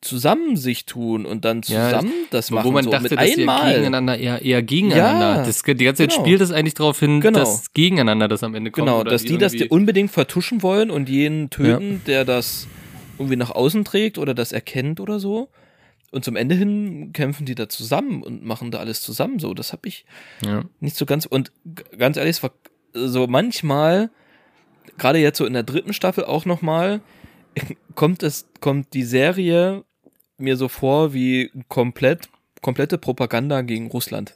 [SPEAKER 2] zusammen sich tun und dann
[SPEAKER 3] Ja,
[SPEAKER 2] zusammen das, machen.
[SPEAKER 3] Wo man
[SPEAKER 2] so
[SPEAKER 3] dachte,
[SPEAKER 2] mit
[SPEAKER 3] dass
[SPEAKER 2] einmal.
[SPEAKER 3] gegeneinander eher, eher gegeneinander.
[SPEAKER 2] Ja,
[SPEAKER 3] das, die ganze Zeit
[SPEAKER 2] genau.
[SPEAKER 3] spielt es eigentlich darauf hin,
[SPEAKER 2] Genau.
[SPEAKER 3] dass gegeneinander das am Ende kommt.
[SPEAKER 2] Genau, dass die das unbedingt vertuschen wollen und jeden töten, der das irgendwie nach außen trägt oder das erkennt oder so. Und zum Ende hin kämpfen die da zusammen und machen da alles zusammen so. Das habe ich
[SPEAKER 3] Ja.
[SPEAKER 2] nicht so ganz. Und ganz ehrlich, es war so manchmal, gerade jetzt so in der dritten Staffel auch nochmal, kommt es, kommt die Serie mir so vor wie komplett, komplette Propaganda gegen Russland.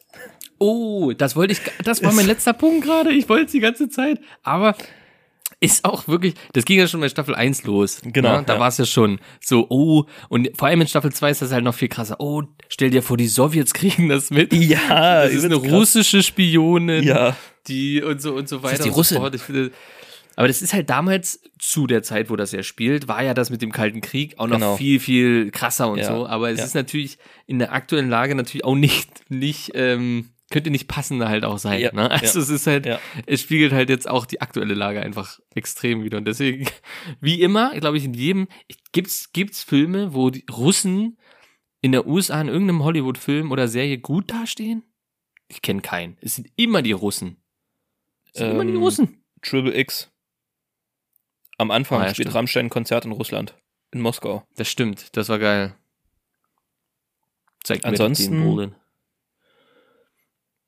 [SPEAKER 3] Oh, das wollte ich, das war mein letzter Punkt gerade. Ich wollte es die ganze Zeit. Aber ist auch wirklich, das ging ja schon bei Staffel 1 los.
[SPEAKER 2] Genau,
[SPEAKER 3] Ne? Da
[SPEAKER 2] ja.
[SPEAKER 3] war es ja schon so, oh, und vor allem in Staffel 2 ist das halt noch viel krasser. Oh, stell dir vor, die Sowjets kriegen das mit.
[SPEAKER 2] Ja,
[SPEAKER 3] Das ist eine russische Spionin,
[SPEAKER 2] Ja.
[SPEAKER 3] die und so und so weiter.
[SPEAKER 2] die
[SPEAKER 3] und
[SPEAKER 2] Russin?
[SPEAKER 3] So fort. Ich finde, aber das ist halt damals zu der Zeit, wo das ja spielt, war ja das mit dem Kalten Krieg auch noch
[SPEAKER 2] Genau.
[SPEAKER 3] viel, viel krasser und
[SPEAKER 2] Ja,
[SPEAKER 3] so. Aber es
[SPEAKER 2] ja.
[SPEAKER 3] ist natürlich in der aktuellen Lage natürlich auch nicht, nicht, ähm, könnte nicht passender halt auch sein.
[SPEAKER 2] Ja,
[SPEAKER 3] ne? Also es ist halt, es spiegelt halt jetzt auch die aktuelle Lage einfach extrem wieder. Und deswegen, wie immer, glaube ich, in jedem, gibt's, gibt's Filme, wo die Russen in der USA in irgendeinem Hollywood-Film oder Serie gut dastehen? Ich kenne keinen. Es sind immer die Russen. Es sind immer die
[SPEAKER 2] Ähm,
[SPEAKER 3] Russen.
[SPEAKER 2] Triple X. Am Anfang
[SPEAKER 3] Ah, ja,
[SPEAKER 2] spielt
[SPEAKER 3] stimmt.
[SPEAKER 2] Rammstein ein Konzert in Russland. In Moskau.
[SPEAKER 3] Das stimmt. Das war geil. Zeigt
[SPEAKER 2] Ansonsten-
[SPEAKER 3] mir den Boden.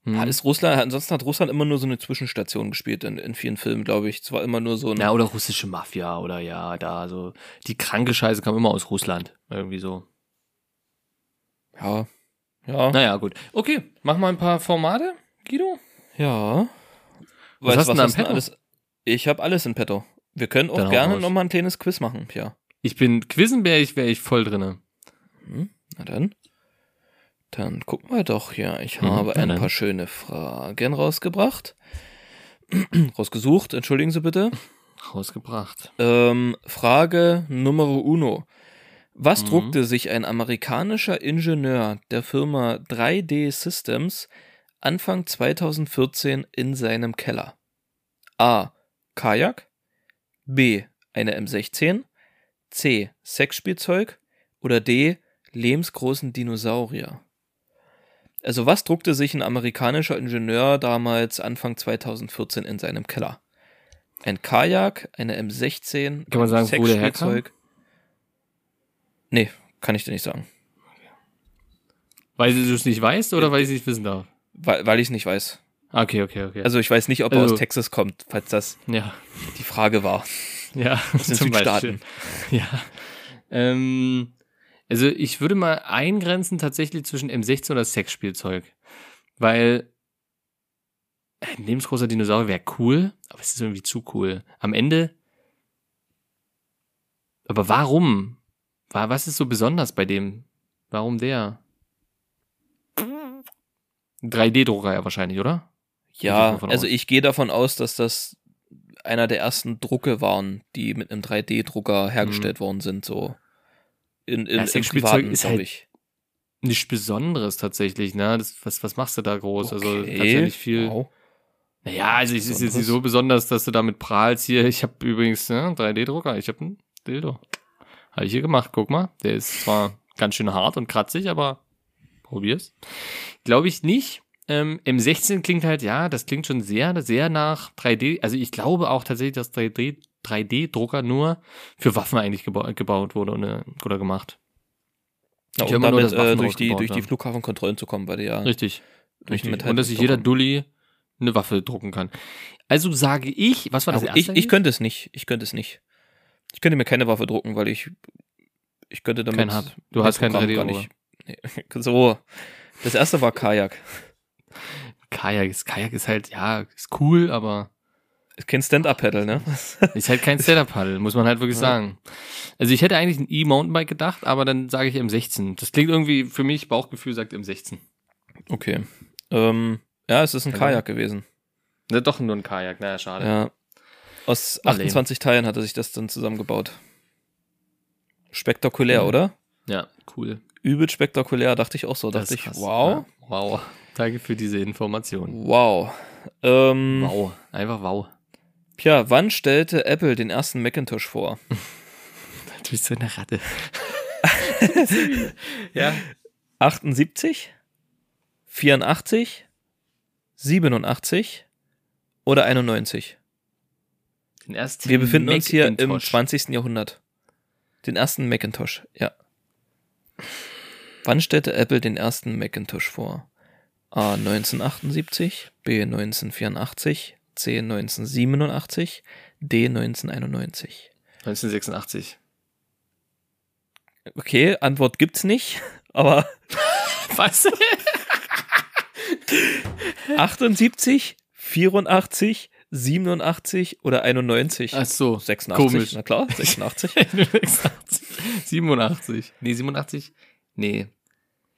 [SPEAKER 3] Hm.
[SPEAKER 2] Hat ist Russland, ansonsten hat Russland immer nur so eine Zwischenstation gespielt in, in vielen Filmen, glaube ich. Es war immer nur so ein.
[SPEAKER 3] Ja, oder russische Mafia oder ja, da so. Die kranke Scheiße kam immer aus Russland. Irgendwie so.
[SPEAKER 2] Ja. Ja.
[SPEAKER 3] Naja, gut. Okay, mach mal ein paar Formate, Guido.
[SPEAKER 2] Ja.
[SPEAKER 3] Was hast du denn Petto?
[SPEAKER 2] alles? Ich habe alles in petto. Wir können auch
[SPEAKER 3] Dann
[SPEAKER 2] gerne nochmal ein kleines Quiz machen, Pia.
[SPEAKER 3] Ich bin Quizzen wäre ich, wäre ich voll drinne.
[SPEAKER 2] Hm? Na dann. Dann gucken wir doch hier. Ich
[SPEAKER 3] Mhm,
[SPEAKER 2] habe ein
[SPEAKER 3] dann.
[SPEAKER 2] paar schöne Fragen rausgebracht. Rausgesucht, entschuldigen Sie bitte.
[SPEAKER 3] Rausgebracht.
[SPEAKER 2] Ähm, Frage Nummer uno. Was
[SPEAKER 3] Mhm.
[SPEAKER 2] druckte sich ein amerikanischer Ingenieur der Firma 3D Systems Anfang 2014 in seinem Keller? A. Kajak. B. Eine M16. C. Sexspielzeug. Oder D. Lebensgroßen Dinosaurier. Also was druckte sich ein amerikanischer Ingenieur damals Anfang 2014 in seinem Keller? Ein Kajak, eine M16,
[SPEAKER 3] Kann man sagen, wo der herkam?
[SPEAKER 2] Sexspielzeug. Nee, kann ich dir nicht sagen.
[SPEAKER 3] Weil du es nicht weißt oder weil ich es nicht wissen darf?
[SPEAKER 2] Weil, weil ich es nicht weiß.
[SPEAKER 3] Okay, okay, okay.
[SPEAKER 2] Also ich weiß nicht, ob er
[SPEAKER 3] Also-
[SPEAKER 2] aus Texas kommt, falls das
[SPEAKER 3] ja,
[SPEAKER 2] die Frage war.
[SPEAKER 3] ja,
[SPEAKER 2] Aus den
[SPEAKER 3] zum
[SPEAKER 2] Südstaaten.
[SPEAKER 3] Beispiel. Ja. Ähm, also ich würde mal eingrenzen tatsächlich zwischen M16 oder Sexspielzeug. Weil ein lebensgroßer Dinosaurier wäre cool, aber es ist irgendwie zu cool. Am Ende. Aber warum? Wa- Was ist so besonders bei dem? Warum der? 3D-Drucker ja wahrscheinlich, oder? Ich
[SPEAKER 2] Ja, also ich gehe davon aus, dass das einer der ersten Drucke waren, die mit einem 3D-Drucker hergestellt worden sind, so in, in,
[SPEAKER 3] Mhm. Ja,
[SPEAKER 2] im Privaten,
[SPEAKER 3] ist halt
[SPEAKER 2] ich.
[SPEAKER 3] Nichts Besonderes tatsächlich, ne? Das, was, was machst du da groß? Also
[SPEAKER 2] Okay.
[SPEAKER 3] kannst ja nicht viel.
[SPEAKER 2] Wow.
[SPEAKER 3] Naja, also es ist jetzt nicht so besonders, dass du damit prahlst hier. Ich habe übrigens ne, 3D-Drucker, ich habe einen Dildo. Habe ich hier gemacht, guck mal. Der ist zwar ganz schön hart und kratzig, aber probier's. Glaube ich nicht. Ähm, M16 klingt halt, ja, das klingt schon sehr, sehr nach 3D. Also ich glaube auch tatsächlich, dass 3D, 3D-Drucker nur für Waffen eigentlich geba gebaut wurde oder, oder gemacht.
[SPEAKER 2] Ja, um
[SPEAKER 3] nur,
[SPEAKER 2] damit
[SPEAKER 3] Waffen
[SPEAKER 2] äh, durch, die, durch die. Flughafenkontrollen zu kommen, weil die ja
[SPEAKER 3] Richtig.
[SPEAKER 2] durch
[SPEAKER 3] Richtig. Und dass sich jeder Dulli eine Waffe drucken kann. Also sage ich, was war das
[SPEAKER 2] Aber
[SPEAKER 3] erste?
[SPEAKER 2] ich, ich könnte es nicht. Ich könnte es nicht. Ich könnte mir keine Waffe drucken, weil ich ich könnte damit
[SPEAKER 3] Kein hab. Du hast kein
[SPEAKER 2] Programm
[SPEAKER 3] 3D
[SPEAKER 2] gar nicht. Nee. So. Das erste war Kajak.
[SPEAKER 3] Kajak ist, Kajak ist halt, ja, ist cool, aber
[SPEAKER 2] Ist kein Stand-Up-Pedal, ne?
[SPEAKER 3] ist halt kein Stand-Up-Paddle, muss man halt wirklich
[SPEAKER 2] Ja.
[SPEAKER 3] sagen. Also ich hätte eigentlich ein E-Mountainbike gedacht, aber dann sage ich M16. Das klingt irgendwie, für mich, Bauchgefühl sagt M16.
[SPEAKER 2] Okay. Ähm, ja, es ist ein
[SPEAKER 3] Genau.
[SPEAKER 2] Kajak gewesen.
[SPEAKER 3] Ne, doch nur ein Kajak, naja, schade.
[SPEAKER 2] Ja. Aus
[SPEAKER 3] War lame.
[SPEAKER 2] 28 Teilen hatte sich das dann zusammengebaut. Spektakulär,
[SPEAKER 3] Mhm.
[SPEAKER 2] oder?
[SPEAKER 3] Ja, cool.
[SPEAKER 2] Übel spektakulär, dachte ich auch so.
[SPEAKER 3] Das
[SPEAKER 2] Dachte ich,
[SPEAKER 3] krass.
[SPEAKER 2] wow.
[SPEAKER 3] Ja, wow. Danke für diese Information.
[SPEAKER 2] Wow. Ähm,
[SPEAKER 3] Wow. Einfach wow.
[SPEAKER 2] Tja, wann stellte Apple den ersten Macintosh vor?
[SPEAKER 3] Du bist so eine Ratte. ja.
[SPEAKER 2] 78? 84? 87? Oder 91?
[SPEAKER 3] Den ersten
[SPEAKER 2] Wir befinden uns hier im
[SPEAKER 3] Macintosh.
[SPEAKER 2] 20. Jahrhundert. Den ersten Macintosh, ja. Wann stellte Apple den ersten Macintosh vor? A. 1978, B. 1984, C. 1987, D. 1991.
[SPEAKER 3] 1986.
[SPEAKER 2] Okay, Antwort gibt's nicht, aber
[SPEAKER 3] Was?
[SPEAKER 2] 78, 84, 87 oder 91?
[SPEAKER 3] Ach so.
[SPEAKER 2] 86,
[SPEAKER 3] komisch.
[SPEAKER 2] na klar, 86.
[SPEAKER 3] 86. 87. Nee, 87. Nee.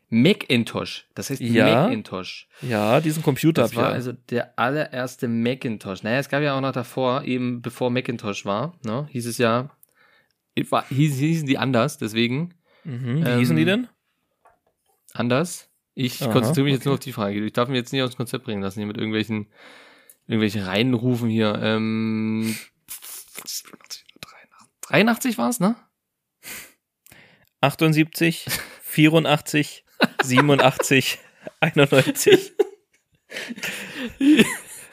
[SPEAKER 3] Macintosh. Das heißt
[SPEAKER 2] Ja.
[SPEAKER 3] Macintosh.
[SPEAKER 2] ja, diesen Computer
[SPEAKER 3] Das war
[SPEAKER 2] ja.
[SPEAKER 3] also der allererste Macintosh. Naja, es gab ja auch noch davor, eben bevor Macintosh war, ne, hieß es ja, war, hieß, hießen die anders, deswegen
[SPEAKER 2] mhm, wie
[SPEAKER 3] ähm,
[SPEAKER 2] hießen die denn?
[SPEAKER 3] anders. Ich
[SPEAKER 2] Aha,
[SPEAKER 3] konzentriere mich jetzt
[SPEAKER 2] okay.
[SPEAKER 3] nur auf die Frage. Ich darf mich jetzt nicht dem Konzept bringen lassen, hier mit irgendwelchen, irgendwelchen Reinrufen hier. Ähm, 83 war es, ne?
[SPEAKER 2] 78, 84, 87, 91.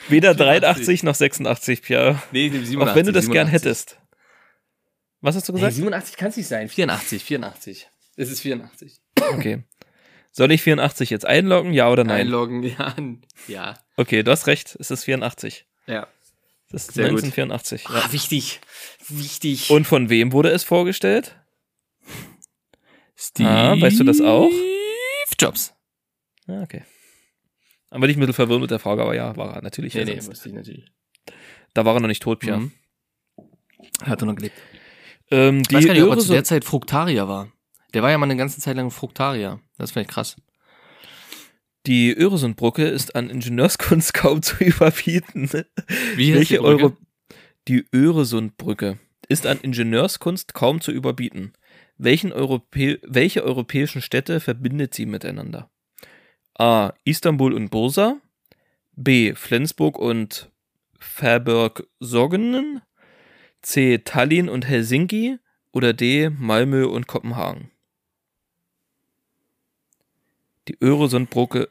[SPEAKER 2] Weder 83 noch 86, Pierre.
[SPEAKER 3] Nee, 87.
[SPEAKER 2] Auch wenn du das gern
[SPEAKER 3] 87.
[SPEAKER 2] hättest. Was hast du
[SPEAKER 3] Nee,
[SPEAKER 2] gesagt?
[SPEAKER 3] 87 kann es nicht sein. 84, 84. Es ist 84.
[SPEAKER 2] Okay. Soll ich 84 jetzt einloggen? Ja oder nein?
[SPEAKER 3] Einloggen, ja. Ja.
[SPEAKER 2] Okay, du hast recht. Es ist 84.
[SPEAKER 3] Ja.
[SPEAKER 2] Das ist
[SPEAKER 3] Sehr gut.
[SPEAKER 2] 1984. Ja.
[SPEAKER 3] Ah, wichtig. Wichtig.
[SPEAKER 2] Und von wem wurde es vorgestellt?
[SPEAKER 3] Steve
[SPEAKER 2] Ah, weißt du das auch?
[SPEAKER 3] Jobs.
[SPEAKER 2] Ja, okay. Aber nicht ein bisschen verwirrt mit der Frage, aber ja, war er natürlich.
[SPEAKER 3] Nee, nee, wusste ich natürlich.
[SPEAKER 2] Da war er noch nicht tot, Pierre.
[SPEAKER 3] Mhm. Hat er noch gelebt.
[SPEAKER 2] Ähm,
[SPEAKER 3] Ich weiß gar nicht, ob er zu der Zeit Fruktarier war. Der war ja mal eine ganze Zeit lang Fruktarier. Das finde ich krass.
[SPEAKER 2] Die Öresundbrücke ist an Ingenieurskunst kaum zu überbieten.
[SPEAKER 3] Wie heißt
[SPEAKER 2] Welche
[SPEAKER 3] die Brücke?
[SPEAKER 2] Euro die Öresundbrücke ist an Ingenieurskunst kaum zu überbieten. Europä welche europäischen Städte verbindet sie miteinander? A. Istanbul und Bursa. B. Flensburg und Färberg-Sognen. C. Tallinn und Helsinki. Oder D. Malmö und Kopenhagen. Die Öresundbrücke.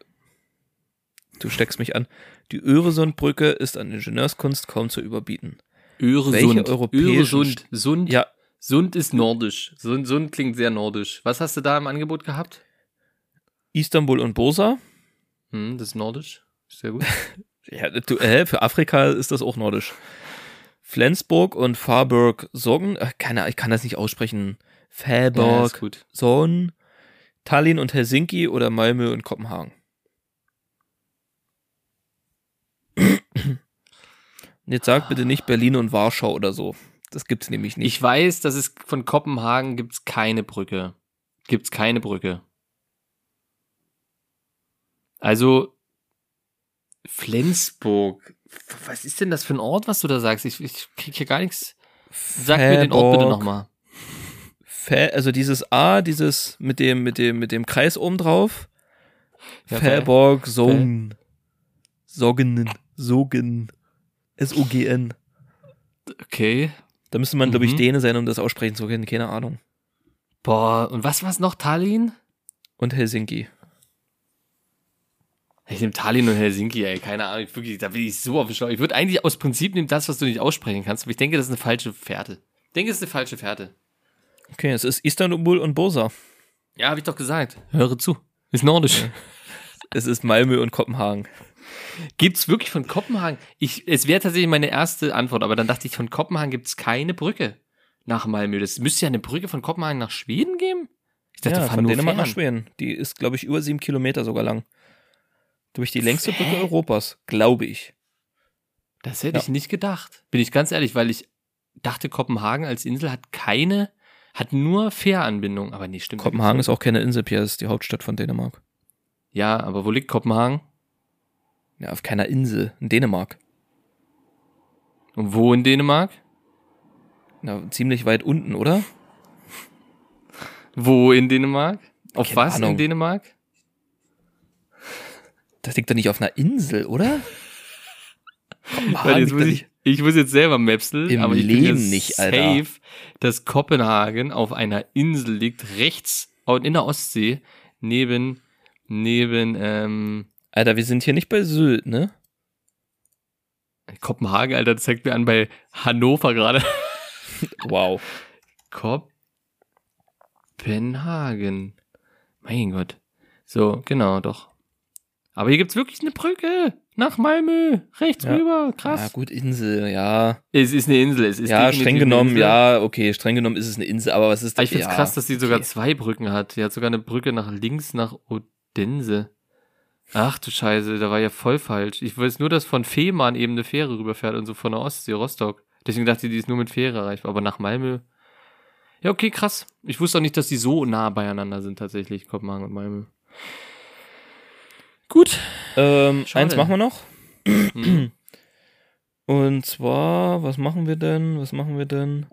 [SPEAKER 2] Du steckst mich an. Die Öresundbrücke ist an Ingenieurskunst kaum zu überbieten.
[SPEAKER 3] Öresund.
[SPEAKER 2] Welche europäischen
[SPEAKER 3] Öresund. Sund.
[SPEAKER 2] Ja,
[SPEAKER 3] Sund ist nordisch. Sund, Sund klingt sehr nordisch. Was hast du da im Angebot gehabt?
[SPEAKER 2] Istanbul und Bursa.
[SPEAKER 3] Hm, das ist nordisch. Sehr gut.
[SPEAKER 2] Ja, du, äh, für Afrika ist das auch nordisch. Flensburg und Farburg Sorgen, äh, keine, ich kann das nicht aussprechen.
[SPEAKER 3] Ja,
[SPEAKER 2] Färborg,
[SPEAKER 3] gut.
[SPEAKER 2] Son, Tallinn und Helsinki oder Malmö und Kopenhagen. Und Jetzt sag bitte nicht Berlin und Warschau oder so. Das gibt's nämlich nicht.
[SPEAKER 3] Ich weiß, dass es von Kopenhagen gibt's keine Brücke. Gibt's keine Brücke. Also Flensburg. Was ist denn das für ein Ort, was du da sagst? Ich, ich krieg hier gar nichts. Sag mir den Ort bitte nochmal.
[SPEAKER 2] Also dieses A, dieses mit dem, mit dem, mit dem Kreis oben drauf.
[SPEAKER 3] Ja,
[SPEAKER 2] Färborg, Sogen. Soggen. Sogen. S-O-G-N.
[SPEAKER 3] Okay.
[SPEAKER 2] Da müsste man, glaube ich,
[SPEAKER 3] Mhm.
[SPEAKER 2] Däne sein, um das aussprechen zu können. Keine Ahnung.
[SPEAKER 3] Boah, und was war's noch? Tallinn?
[SPEAKER 2] Und Helsinki.
[SPEAKER 3] Ich nehme Tallinn und Helsinki, ey, keine Ahnung, ich, wirklich, da bin ich so auf dem Schlauch. Ich würde eigentlich aus Prinzip nehmen das, was du nicht aussprechen kannst, aber ich denke, das ist eine falsche Fährte. Ich denke, es ist eine falsche Fährte.
[SPEAKER 2] Okay, es ist Istanbul und Bursa.
[SPEAKER 3] Ja, habe ich doch gesagt. Höre zu. Ist nordisch.
[SPEAKER 2] Es ist Malmö und Kopenhagen.
[SPEAKER 3] Gibt's wirklich von Kopenhagen? Ich, es wäre tatsächlich meine erste Antwort, aber dann dachte ich, von Kopenhagen gibt's keine Brücke nach Malmö. Das müsste ja eine Brücke von Kopenhagen nach Schweden geben? Ich dachte,
[SPEAKER 2] ja, von Dänemark nach
[SPEAKER 3] Fähren.
[SPEAKER 2] Schweden. Die ist, glaube ich, über sieben Kilometer sogar lang. Durch die längste Brücke Europas, glaube ich.
[SPEAKER 3] Das hätte
[SPEAKER 2] Ja.
[SPEAKER 3] ich nicht gedacht. Bin ich ganz ehrlich, weil ich dachte, Kopenhagen als Insel hat keine, hat nur Fähranbindung. Aber nee, stimmt.
[SPEAKER 2] Kopenhagen ist auch keine Insel, Pierre, ist die Hauptstadt von Dänemark.
[SPEAKER 3] Ja, aber wo liegt Kopenhagen?
[SPEAKER 2] Ja, auf keiner Insel, in Dänemark.
[SPEAKER 3] Und wo in Dänemark?
[SPEAKER 2] Na, ziemlich weit unten, oder?
[SPEAKER 3] Wo in Dänemark? Auf
[SPEAKER 2] Keine
[SPEAKER 3] was in
[SPEAKER 2] Ahnung.
[SPEAKER 3] Dänemark?
[SPEAKER 2] Das liegt doch nicht auf einer Insel, oder?
[SPEAKER 3] Weil
[SPEAKER 2] Kopenhagen
[SPEAKER 3] jetzt muss ich, ich muss jetzt selber mapseln,
[SPEAKER 2] Im
[SPEAKER 3] aber ich bin
[SPEAKER 2] Leben
[SPEAKER 3] jetzt
[SPEAKER 2] nicht, Alter.
[SPEAKER 3] safe, dass Kopenhagen auf einer Insel liegt, rechts in der Ostsee, neben, neben, ähm,
[SPEAKER 2] Alter, wir sind hier nicht bei Sylt, ne?
[SPEAKER 3] Kopenhagen, Alter, das zeigt mir an bei Hannover gerade.
[SPEAKER 2] Wow.
[SPEAKER 3] Kopenhagen. Mein Gott. So, genau, doch. Aber hier gibt's wirklich eine Brücke nach Malmö. Rechts
[SPEAKER 2] Ja.
[SPEAKER 3] rüber.
[SPEAKER 2] Ja,
[SPEAKER 3] Krass.
[SPEAKER 2] gut, Insel, ja.
[SPEAKER 3] es ist eine Insel. Es ist
[SPEAKER 2] ja, streng genommen, ja, okay, streng genommen ist es eine Insel, aber was ist
[SPEAKER 3] Aber ich find's
[SPEAKER 2] ja,
[SPEAKER 3] krass, dass die sogar
[SPEAKER 2] okay.
[SPEAKER 3] zwei Brücken hat. Die hat sogar eine Brücke nach links nach Odense. Ach du Scheiße, da war ja voll falsch. Ich weiß nur, dass von Fehmarn eben eine Fähre rüberfährt und so von der Ostsee, Rostock. Deswegen dachte ich, die ist nur mit Fähre erreichbar. Aber nach Malmö. Ja, okay, krass. Ich wusste auch nicht, dass die so nah beieinander sind, tatsächlich, Kopenhagen und Malmö. Gut.
[SPEAKER 2] Ähm,
[SPEAKER 3] Schade.
[SPEAKER 2] eins machen wir noch.
[SPEAKER 3] Hm.
[SPEAKER 2] Und zwar, was machen wir denn? Was machen wir denn?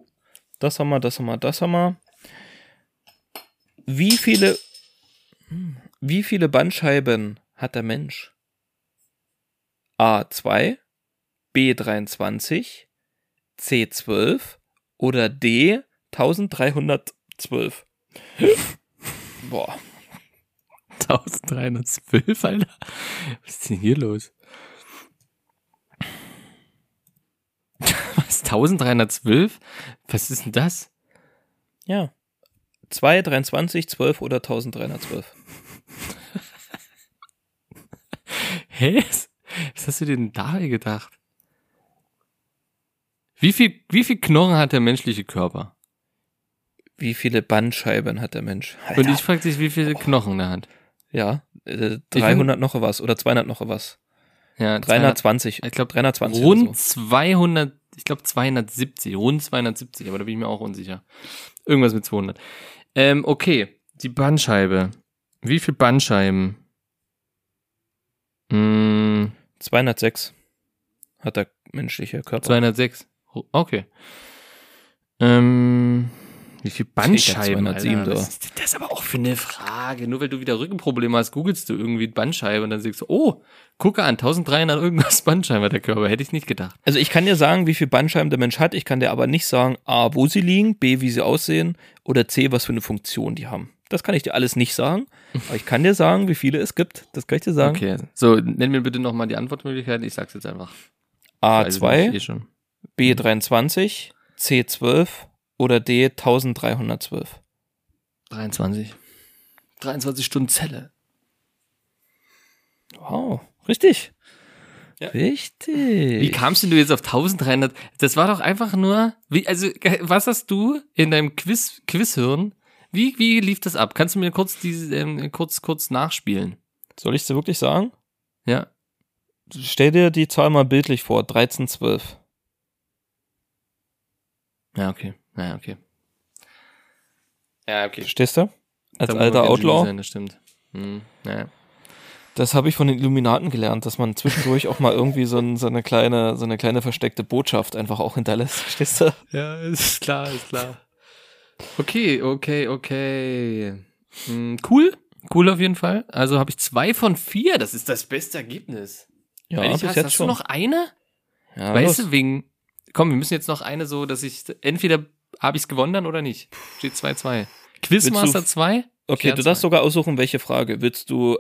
[SPEAKER 2] Das haben wir, das haben wir, das haben wir. Wie viele, hm, wie viele Bandscheiben hat der Mensch? A2, B23, C12 oder D 1312? Boah,
[SPEAKER 3] 1312, Alter. Was ist denn hier los? Was? 1312? Was ist denn das?
[SPEAKER 2] ja. 2, 23, 12 oder 1312?
[SPEAKER 3] Hä? Was hast du dir denn dabei gedacht? Wie viel, wie viel Knochen hat der menschliche Körper?
[SPEAKER 2] Wie viele Bandscheiben hat der Mensch?
[SPEAKER 3] Und ich frage dich, wie viele Knochen er hat.
[SPEAKER 2] Ja, äh, 300 noch was oder 200 noch was.
[SPEAKER 3] Ja,
[SPEAKER 2] 320.
[SPEAKER 3] Ich glaube,
[SPEAKER 2] 320
[SPEAKER 3] rund
[SPEAKER 2] so.
[SPEAKER 3] 200, ich glaube 270, rund 270, aber da bin ich mir auch unsicher. Irgendwas mit 200. Ähm, okay, die Bandscheibe. Wie viel Bandscheiben? Hm,
[SPEAKER 2] 206 hat der menschliche Körper.
[SPEAKER 3] 206. Okay. Ähm, wie viel Bandscheiben?
[SPEAKER 2] 207
[SPEAKER 3] Alter?
[SPEAKER 2] da.
[SPEAKER 3] Was ist das aber auch für eine Frage? Nur weil du wieder Rückenprobleme hast, googelst du irgendwie Bandscheibe und dann sagst du, oh, gucke an, 1300 irgendwas Bandscheiben hat der Körper. Hätte ich nicht gedacht.
[SPEAKER 2] Also ich kann dir sagen, wie viel Bandscheiben der Mensch hat. Ich kann dir aber nicht sagen, A, wo sie liegen, B, wie sie aussehen oder C, was für eine Funktion die haben. Das kann ich dir alles nicht sagen. Aber ich kann dir sagen, wie viele es gibt. Das kann ich dir sagen.
[SPEAKER 3] Okay, so, nenn mir bitte nochmal die Antwortmöglichkeiten. Ich sag's jetzt einfach. Weiß ich
[SPEAKER 2] A2,
[SPEAKER 3] nicht, eh schon.
[SPEAKER 2] B23, C12 oder D 1312.
[SPEAKER 3] 23. 23 Stunden Zelle.
[SPEAKER 2] Wow, richtig.
[SPEAKER 3] Ja.
[SPEAKER 2] Richtig.
[SPEAKER 3] Wie kamst denn du jetzt auf 1300? Das war doch einfach nur, wie, also, was hast du in deinem Quiz, Quizhirn? Wie, wie lief das ab? Kannst du mir kurz diese, ähm, kurz, kurz nachspielen?
[SPEAKER 2] Soll ich dir wirklich sagen?
[SPEAKER 3] Ja.
[SPEAKER 2] Stell dir die Zahl mal bildlich vor, 1312.
[SPEAKER 3] Ja, okay. Ja, okay. Ja, okay.
[SPEAKER 2] Verstehst du? Als alter Outlaw.
[SPEAKER 3] Sein, das stimmt. Hm, ja.
[SPEAKER 2] Das habe ich von den Illuminaten gelernt, dass man zwischendurch auch mal irgendwie so, ein, so eine kleine, so eine kleine versteckte Botschaft einfach auch hinterlässt. Verstehst du?
[SPEAKER 3] Ja, ist klar, ist klar. Okay, okay, okay. Hm, cool. Cool auf jeden Fall. Also habe ich zwei von vier. Das ist das beste Ergebnis.
[SPEAKER 2] Ja,
[SPEAKER 3] ich
[SPEAKER 2] bis
[SPEAKER 3] hast,
[SPEAKER 2] jetzt
[SPEAKER 3] hast
[SPEAKER 2] schon.
[SPEAKER 3] du noch eine?
[SPEAKER 2] ja,
[SPEAKER 3] weißt
[SPEAKER 2] los.
[SPEAKER 3] du, wegen. Komm, wir müssen jetzt noch eine so, dass ich. Entweder habe ich es gewonnen dann oder nicht. Steht 2-2. Quizmaster
[SPEAKER 2] Willst
[SPEAKER 3] 2?
[SPEAKER 2] Okay, du darfst sogar aussuchen, welche Frage. Willst du,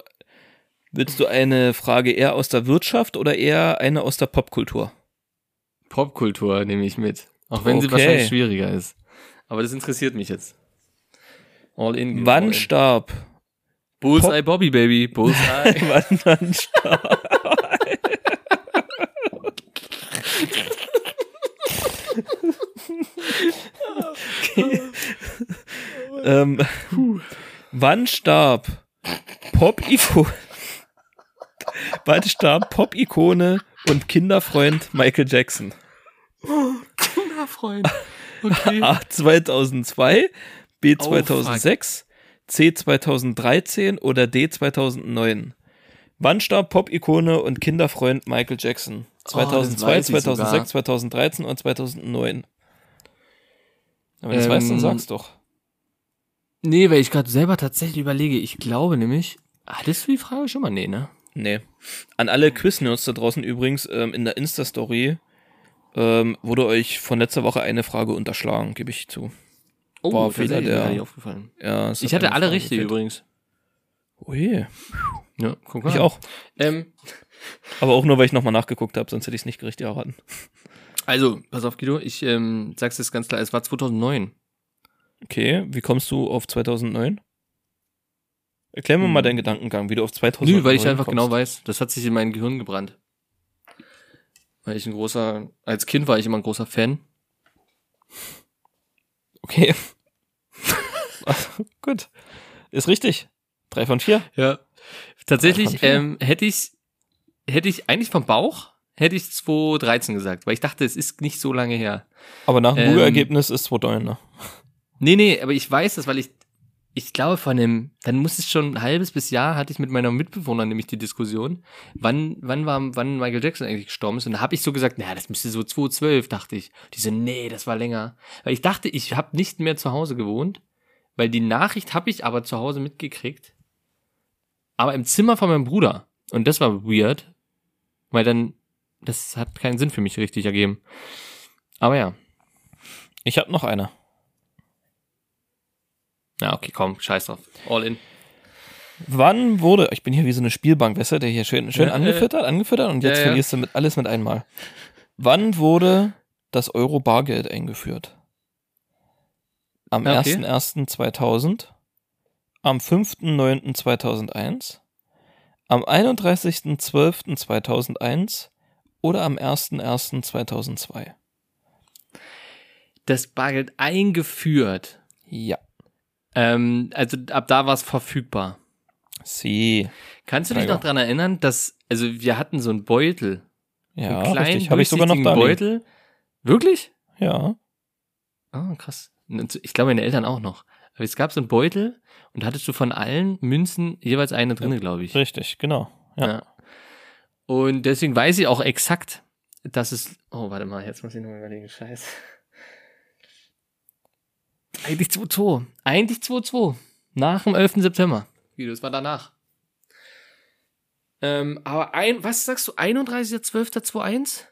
[SPEAKER 2] willst du eine Frage eher aus der Wirtschaft oder eher eine aus der Popkultur?
[SPEAKER 3] Popkultur nehme ich mit. Auch wenn sie
[SPEAKER 2] Okay.
[SPEAKER 3] wahrscheinlich schwieriger ist. Aber das interessiert mich jetzt. All in. all
[SPEAKER 2] Wann
[SPEAKER 3] in.
[SPEAKER 2] starb?
[SPEAKER 3] Bullseye Bobby, Baby. Bullseye.
[SPEAKER 2] Wann, wann starb? okay. ähm, wann starb Pop-Ikone? wann starb Pop-Ikone und Kinderfreund Michael Jackson?
[SPEAKER 3] Kinderfreund. Okay.
[SPEAKER 2] A 2002, B
[SPEAKER 3] Oh,
[SPEAKER 2] 2006, C 2013 oder D 2009? Wann starb Pop-Ikone und Kinderfreund Michael Jackson?
[SPEAKER 3] Oh, das
[SPEAKER 2] 2002,
[SPEAKER 3] weiß ich
[SPEAKER 2] 2006,
[SPEAKER 3] sogar.
[SPEAKER 2] 2013 und 2009? Aber das
[SPEAKER 3] Ähm,
[SPEAKER 2] weißt du, sag's doch.
[SPEAKER 3] Nee, weil ich gerade selber tatsächlich überlege. Ich glaube nämlich. Hattest du die Frage schon mal? Nee, ne?
[SPEAKER 2] Nee. An alle Quiz-Nerds da draußen übrigens, ähm, in der Insta-Story ähm, wurde euch von letzter Woche eine Frage unterschlagen, gebe ich zu.
[SPEAKER 3] Oh,
[SPEAKER 2] War Fehler
[SPEAKER 3] mir
[SPEAKER 2] der-
[SPEAKER 3] nicht aufgefallen.
[SPEAKER 2] Ja,
[SPEAKER 3] Ich
[SPEAKER 2] hat
[SPEAKER 3] hatte alle richtig übrigens.
[SPEAKER 2] Ui,
[SPEAKER 3] Ja, guck mal.
[SPEAKER 2] ich auch.
[SPEAKER 3] Ähm,
[SPEAKER 2] Aber auch nur, weil ich nochmal nachgeguckt habe, sonst hätte ich es nicht richtig erraten.
[SPEAKER 3] also, pass auf, Guido. Ich ähm, sag's jetzt ganz klar. Es war 2009.
[SPEAKER 2] Okay, wie kommst du auf 2009? Erklär mir
[SPEAKER 3] Hm.
[SPEAKER 2] mal deinen Gedankengang, wie du auf 2009
[SPEAKER 3] Nö, weil ich einfach
[SPEAKER 2] kommst.
[SPEAKER 3] genau weiß. Das hat sich in mein Gehirn gebrannt. Weil ich ein großer, als Kind war ich immer ein großer Fan.
[SPEAKER 2] Okay. Gut. Ist richtig. Drei von vier.
[SPEAKER 3] Ja. Tatsächlich
[SPEAKER 2] vier.
[SPEAKER 3] ähm, hätte ich hätte ich eigentlich vom Bauch hätte ich 2013 gesagt, weil ich dachte, es ist nicht so lange her.
[SPEAKER 2] Aber nach dem
[SPEAKER 3] Ähm,
[SPEAKER 2] Google-Ergebnis ist 2009, ne?
[SPEAKER 3] Nee, nee, aber ich weiß das, weil ich ich glaube von dem, dann muss es schon ein halbes bis Jahr hatte ich mit meiner Mitbewohnerin nämlich die Diskussion, wann wann war wann Michael Jackson eigentlich gestorben ist und da habe ich so gesagt, naja, das müsste so 2012, dachte ich. Die so, nee, das war länger, weil ich dachte, ich habe nicht mehr zu Hause gewohnt, weil die Nachricht habe ich aber zu Hause mitgekriegt. Aber im Zimmer von meinem Bruder und das war weird, weil dann das hat keinen Sinn für mich richtig ergeben. Aber ja.
[SPEAKER 2] Ich habe noch eine.
[SPEAKER 3] Ja, okay, komm, scheiß drauf. All in.
[SPEAKER 2] Wann wurde, ich bin hier wie so eine Spielbank, weißt du, der hier schön, schön
[SPEAKER 3] Ja,
[SPEAKER 2] angefüttert, angefüttert und jetzt
[SPEAKER 3] ja.
[SPEAKER 2] verlierst du mit, alles mit einmal. Wann wurde das Euro-Bargeld eingeführt? Am
[SPEAKER 3] Ja, okay.
[SPEAKER 2] 01.01.2000, am 5.09.2001, am 31.12.2001 oder am 1.01.2002?
[SPEAKER 3] Das Bargeld eingeführt.
[SPEAKER 2] Ja.
[SPEAKER 3] Ähm, also ab da war es verfügbar.
[SPEAKER 2] Sie.
[SPEAKER 3] Kannst du dich noch dran erinnern, dass, also wir hatten so einen Beutel.
[SPEAKER 2] Ja,
[SPEAKER 3] einen kleinen,
[SPEAKER 2] richtig. Habe ich sogar noch da.
[SPEAKER 3] Beutel. Wirklich?
[SPEAKER 2] Ja.
[SPEAKER 3] Ah, krass. Ich glaube, meine Eltern auch noch. Aber es gab so einen Beutel und hattest du von allen Münzen jeweils eine drinne, glaube ich.
[SPEAKER 2] Richtig, genau. Ja.
[SPEAKER 3] Ja. Und deswegen weiß ich auch exakt, dass es. Oh, warte mal, jetzt muss ich noch mal überlegen. Scheiße. Eigentlich 2-2. Eigentlich 2-2. Nach dem 11. September. Wie, das war danach. Ähm, aber ein, was sagst du, 31.12.21?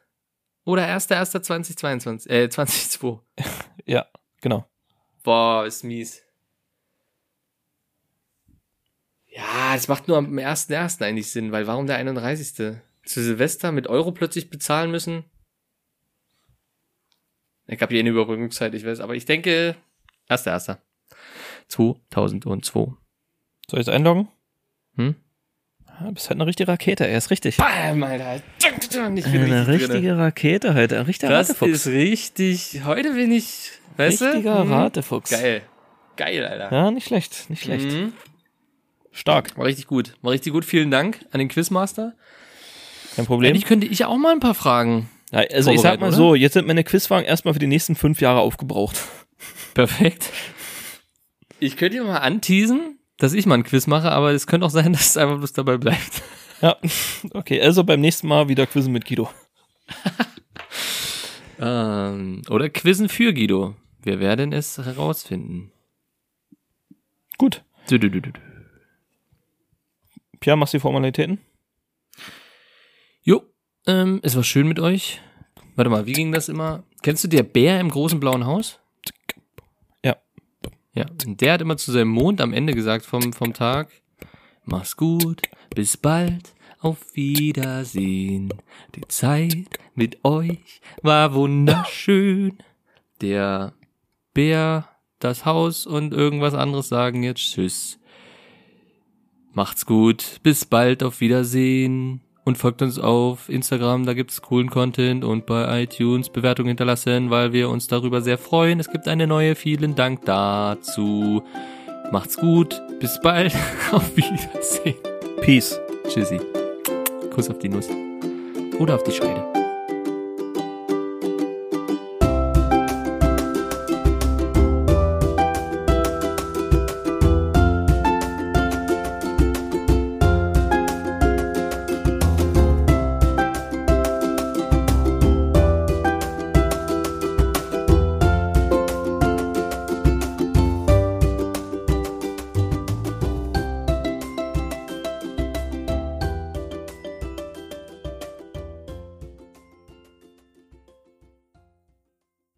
[SPEAKER 3] Oder 1.1.2022? Äh, 2002.
[SPEAKER 2] ja, genau.
[SPEAKER 3] Boah, ist mies. Ja, es macht nur am 1.1. eigentlich Sinn, weil warum der 31. Zu Silvester mit Euro plötzlich bezahlen müssen? Ich habe hier eine Überbrückungszeit, ich weiß, aber ich denke 1.1. 2002.
[SPEAKER 2] Soll ich es einloggen?
[SPEAKER 3] Hm?
[SPEAKER 2] Ja, bist halt eine richtige Rakete, er ist richtig.
[SPEAKER 3] Bam, Alter. Ich bin
[SPEAKER 2] Eine
[SPEAKER 3] richtig
[SPEAKER 2] richtige
[SPEAKER 3] drinne.
[SPEAKER 2] Rakete heute, ein richtiger
[SPEAKER 3] Das
[SPEAKER 2] Ratefuchs.
[SPEAKER 3] ist richtig. Heute bin ich, weißt
[SPEAKER 2] Richtiger
[SPEAKER 3] du? Hm.
[SPEAKER 2] Ratefuchs.
[SPEAKER 3] Geil. Geil, Alter.
[SPEAKER 2] Ja, nicht schlecht, nicht schlecht.
[SPEAKER 3] Mhm.
[SPEAKER 2] Stark,
[SPEAKER 3] War richtig gut. War richtig gut. Vielen Dank an den Quizmaster.
[SPEAKER 2] kein Problem.
[SPEAKER 3] Eigentlich könnte ich auch mal ein paar Fragen.
[SPEAKER 2] Ja, also ich sag mal
[SPEAKER 3] oder?
[SPEAKER 2] so, jetzt sind meine Quizfragen erstmal für die nächsten fünf Jahre aufgebraucht.
[SPEAKER 3] Perfekt. Ich könnte ja mal anteasen, dass ich mal ein Quiz mache, aber es könnte auch sein, dass es einfach bloß dabei bleibt.
[SPEAKER 2] Ja, okay, also beim nächsten Mal wieder Quizzen mit Guido.
[SPEAKER 3] Ähm, oder Quizzen für Guido. Wir werden es herausfinden.
[SPEAKER 2] Gut.
[SPEAKER 3] Du, du, du, du.
[SPEAKER 2] Pierre, machst du die Formalitäten?
[SPEAKER 3] Jo, ähm, es war schön mit euch. Warte mal, wie ging das immer? Kennst du der Bär im großen blauen Haus? Ja. Und der hat immer zu seinem Mond am Ende gesagt vom, vom Tag, mach's gut, bis bald, auf Wiedersehen. Die Zeit mit euch war wunderschön. Der Bär, das Haus und irgendwas anderes sagen jetzt Tschüss. Macht's gut, bis bald, auf Wiedersehen. Und folgt uns auf Instagram, da gibt's coolen Content und bei iTunes Bewertungen hinterlassen, weil wir uns darüber sehr freuen. Es gibt eine neue, vielen Dank dazu. Macht's gut, bis bald, auf Wiedersehen.
[SPEAKER 2] Peace.
[SPEAKER 3] Tschüssi. Kuss auf die Nuss. Oder auf die Scheide.